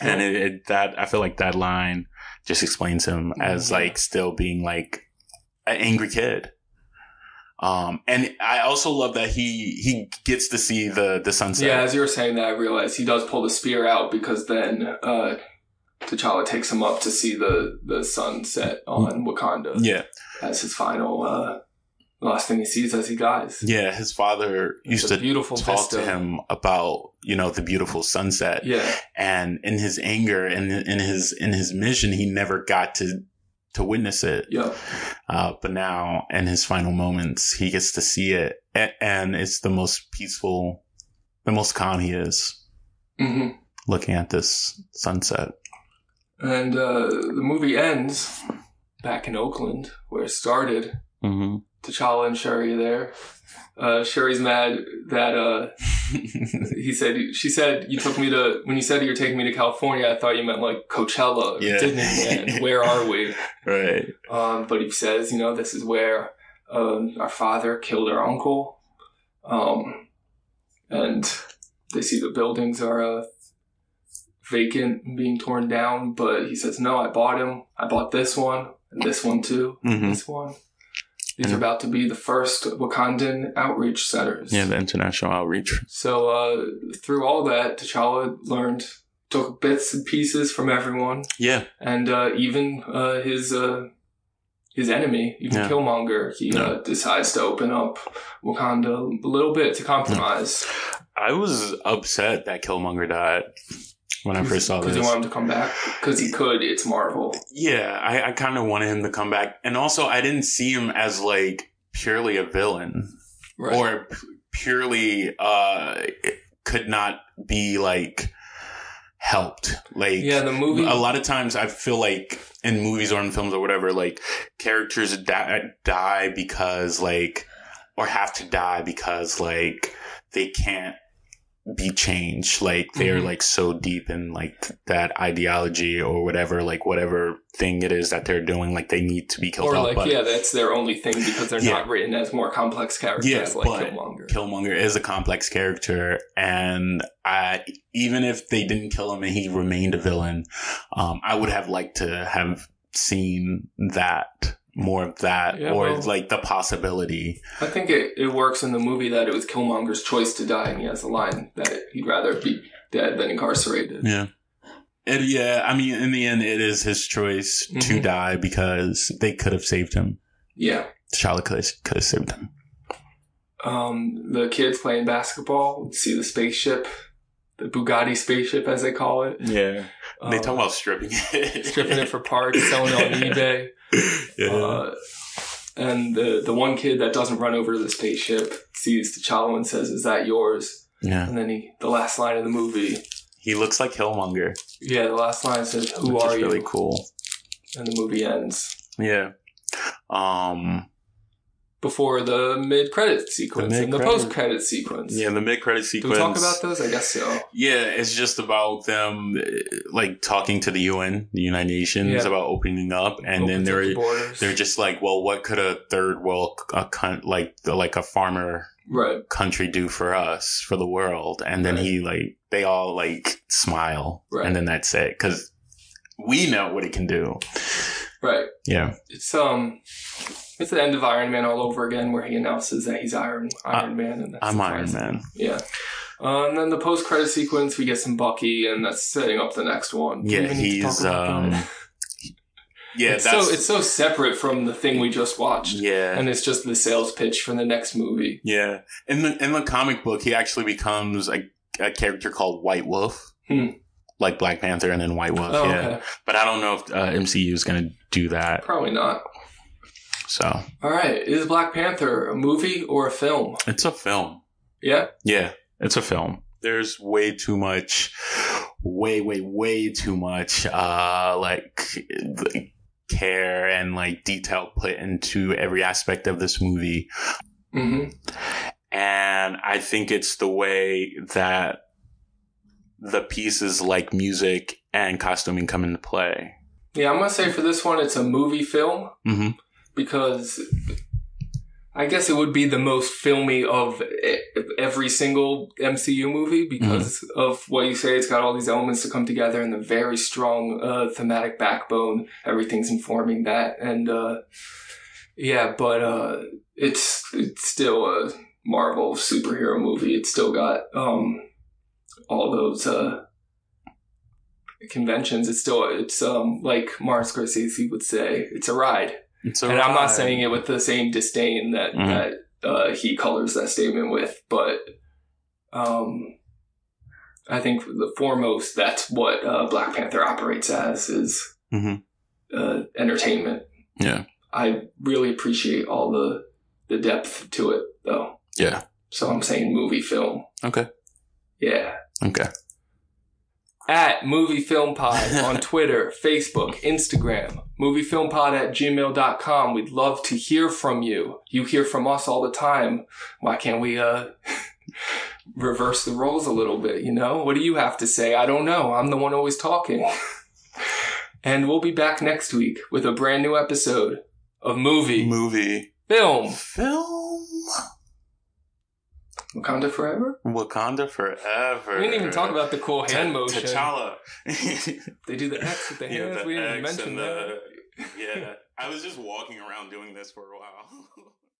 And it, it, that, I feel like that line just explains him as like still being like an angry kid. Um, and I also love that he, he gets to see the, the sunset. Yeah, as you were saying that, I realized he does pull the spear out because then uh, T'Challa takes him up to see the the sunset on Wakanda Yeah. as his final uh, last thing he sees as he dies. Yeah. His father used It's a to beautiful talk to him about, you know, the beautiful sunset. Yeah, and in his anger and in his in his mission he never got to to witness it yeah, uh, but now in his final moments he gets to see it and it's the most peaceful the most calm he is hmm looking at this sunset and uh, the movie ends back in Oakland where it started. mm-hmm. T'Challa and Shuri are there. Uh, Shuri's mad that uh, he said she said you took me to when you said you were taking me to California. I thought you meant like Coachella, Yeah. Disneyland. Where are we? right Um, but he says, you know, this is where um, our father killed our uncle. Um, and they see the buildings are uh, vacant and being torn down. But he says, no, I bought him. I bought this one and this one too. Mhm. This one. These are about to be the first Wakandan outreach centers. yeah the international outreach So uh, through all that, T'Challa learned, took bits and pieces from everyone yeah and uh, even uh, his uh, his enemy, even Yeah. Killmonger, he Yeah. uh, decides to open up Wakanda a little bit to compromise i was upset that killmonger died when i first saw this. because he wanted him to come back because he could. It's Marvel, Yeah, I, I kind of wanted him to come back, and also I didn't see him as like purely a villain right? or p- purely uh could not be like helped. Like yeah, the movie. a lot of times I feel like in movies or in films or whatever, like characters die, die because like or have to die because like they can't be changed. Like they're Mhm. like so deep in like that ideology or whatever, like whatever thing it is that they're doing, like they need to be killed or like, but yeah, that's their only thing because they're Yeah. not written as more complex characters Yeah, like but Killmonger. Killmonger is a complex character, and I even if they didn't kill him and he remained a villain, um, I would have liked to have seen that more of that, Yeah, or well- like the possibility. I think it, it works in the movie that it was Killmonger's choice to die, and he has a line that he'd rather be dead than incarcerated. Yeah. It, yeah, I mean, in the end, it is his choice to Mhm. die because they could have saved him. Yeah. T'Challa could have, could have saved him. um, the kids playing basketball see the spaceship, the Bugatti spaceship as they call it. Yeah, they Um, talk about stripping it, stripping it for parts, selling it on eBay. Yeah, Uh, and the the one kid that doesn't run over to the spaceship sees T'Challa and says, "Is that yours?" yeah. And then he, the last line of the movie, He looks like Killmonger, yeah, the last line says, "Who which are is really you?" cool. And the movie ends Yeah. Um. Before the mid credit sequence and the post credit sequence. Yeah, the mid credit Do sequence. we talk about those? I guess so. Yeah, it's just about them like talking to the UN, the United Nations, Yeah. about opening up, and then Opens up they're the they're just like, well, what could a third world a con- like like a farmer right. country do for us for the world? And then Right. he like they all like smile, Right. and then that's it because we know what it can do. Right. Yeah, It's um, it's the end of Iron Man all over again, where he announces that he's Iron Iron Man, and that's I'm Iron. Man. Yeah. Uh, and then the post credit sequence, we get some Bucky, and that's setting up the next one. Yeah, even need to talk he's, um. Yeah, it's that's so it's so separate from the thing we just watched, yeah. and it's just the sales pitch for the next movie. Yeah, in the in the comic book, he actually becomes a, a character called White Wolf, Hmm. Like Black Panther and then White Wolf. Oh, yeah, okay. but I don't know if uh, MCU is going to do that. Probably not. So All right. Is Black Panther a movie or a film? it's a film. Yeah. Yeah, it's a film. There's way too much, way, way, way too much, uh, like, like care and like detail put into every aspect of this movie. hmm And I think it's the way that the pieces like music and costuming come into play. Yeah, I'm gonna say for this one, it's a movie film hmm because I guess it would be the most filmy of every single MCU movie because of what you say. It's got all these elements to come together and the very strong uh, thematic backbone. Everything's informing that, and uh, yeah, but uh, it's it's still a Marvel superhero movie. It's still got um, all those. Uh, conventions it's still it's um like Mars Scorsese would say it's a ride It's a and I'm not saying it with the same disdain that Mhm. that uh, he colors that statement with, but um, I think the foremost that's what uh, Black Panther operates as is Mhm. uh, entertainment. Yeah. I really appreciate all the the depth to it, though. Yeah. So I'm saying movie film. Okay. Yeah. Okay. at Movie Film Pod on Twitter, Facebook, Instagram, moviefilmpod at gmail.com. We'd love to hear from you. You hear from us all the time. Why can't we, uh, reverse the roles a little bit, you know? What do you have to say? I don't know. I'm the one always talking. and we'll be back next week with a brand new episode of Movie Movie. Film Film. Wakanda Forever. Wakanda forever. We didn't even talk about the cool hand T- motion. T'Challa. They do the X with the Yeah, hands. the we didn't even X mention and that. yeah, I was just walking around doing this for a while.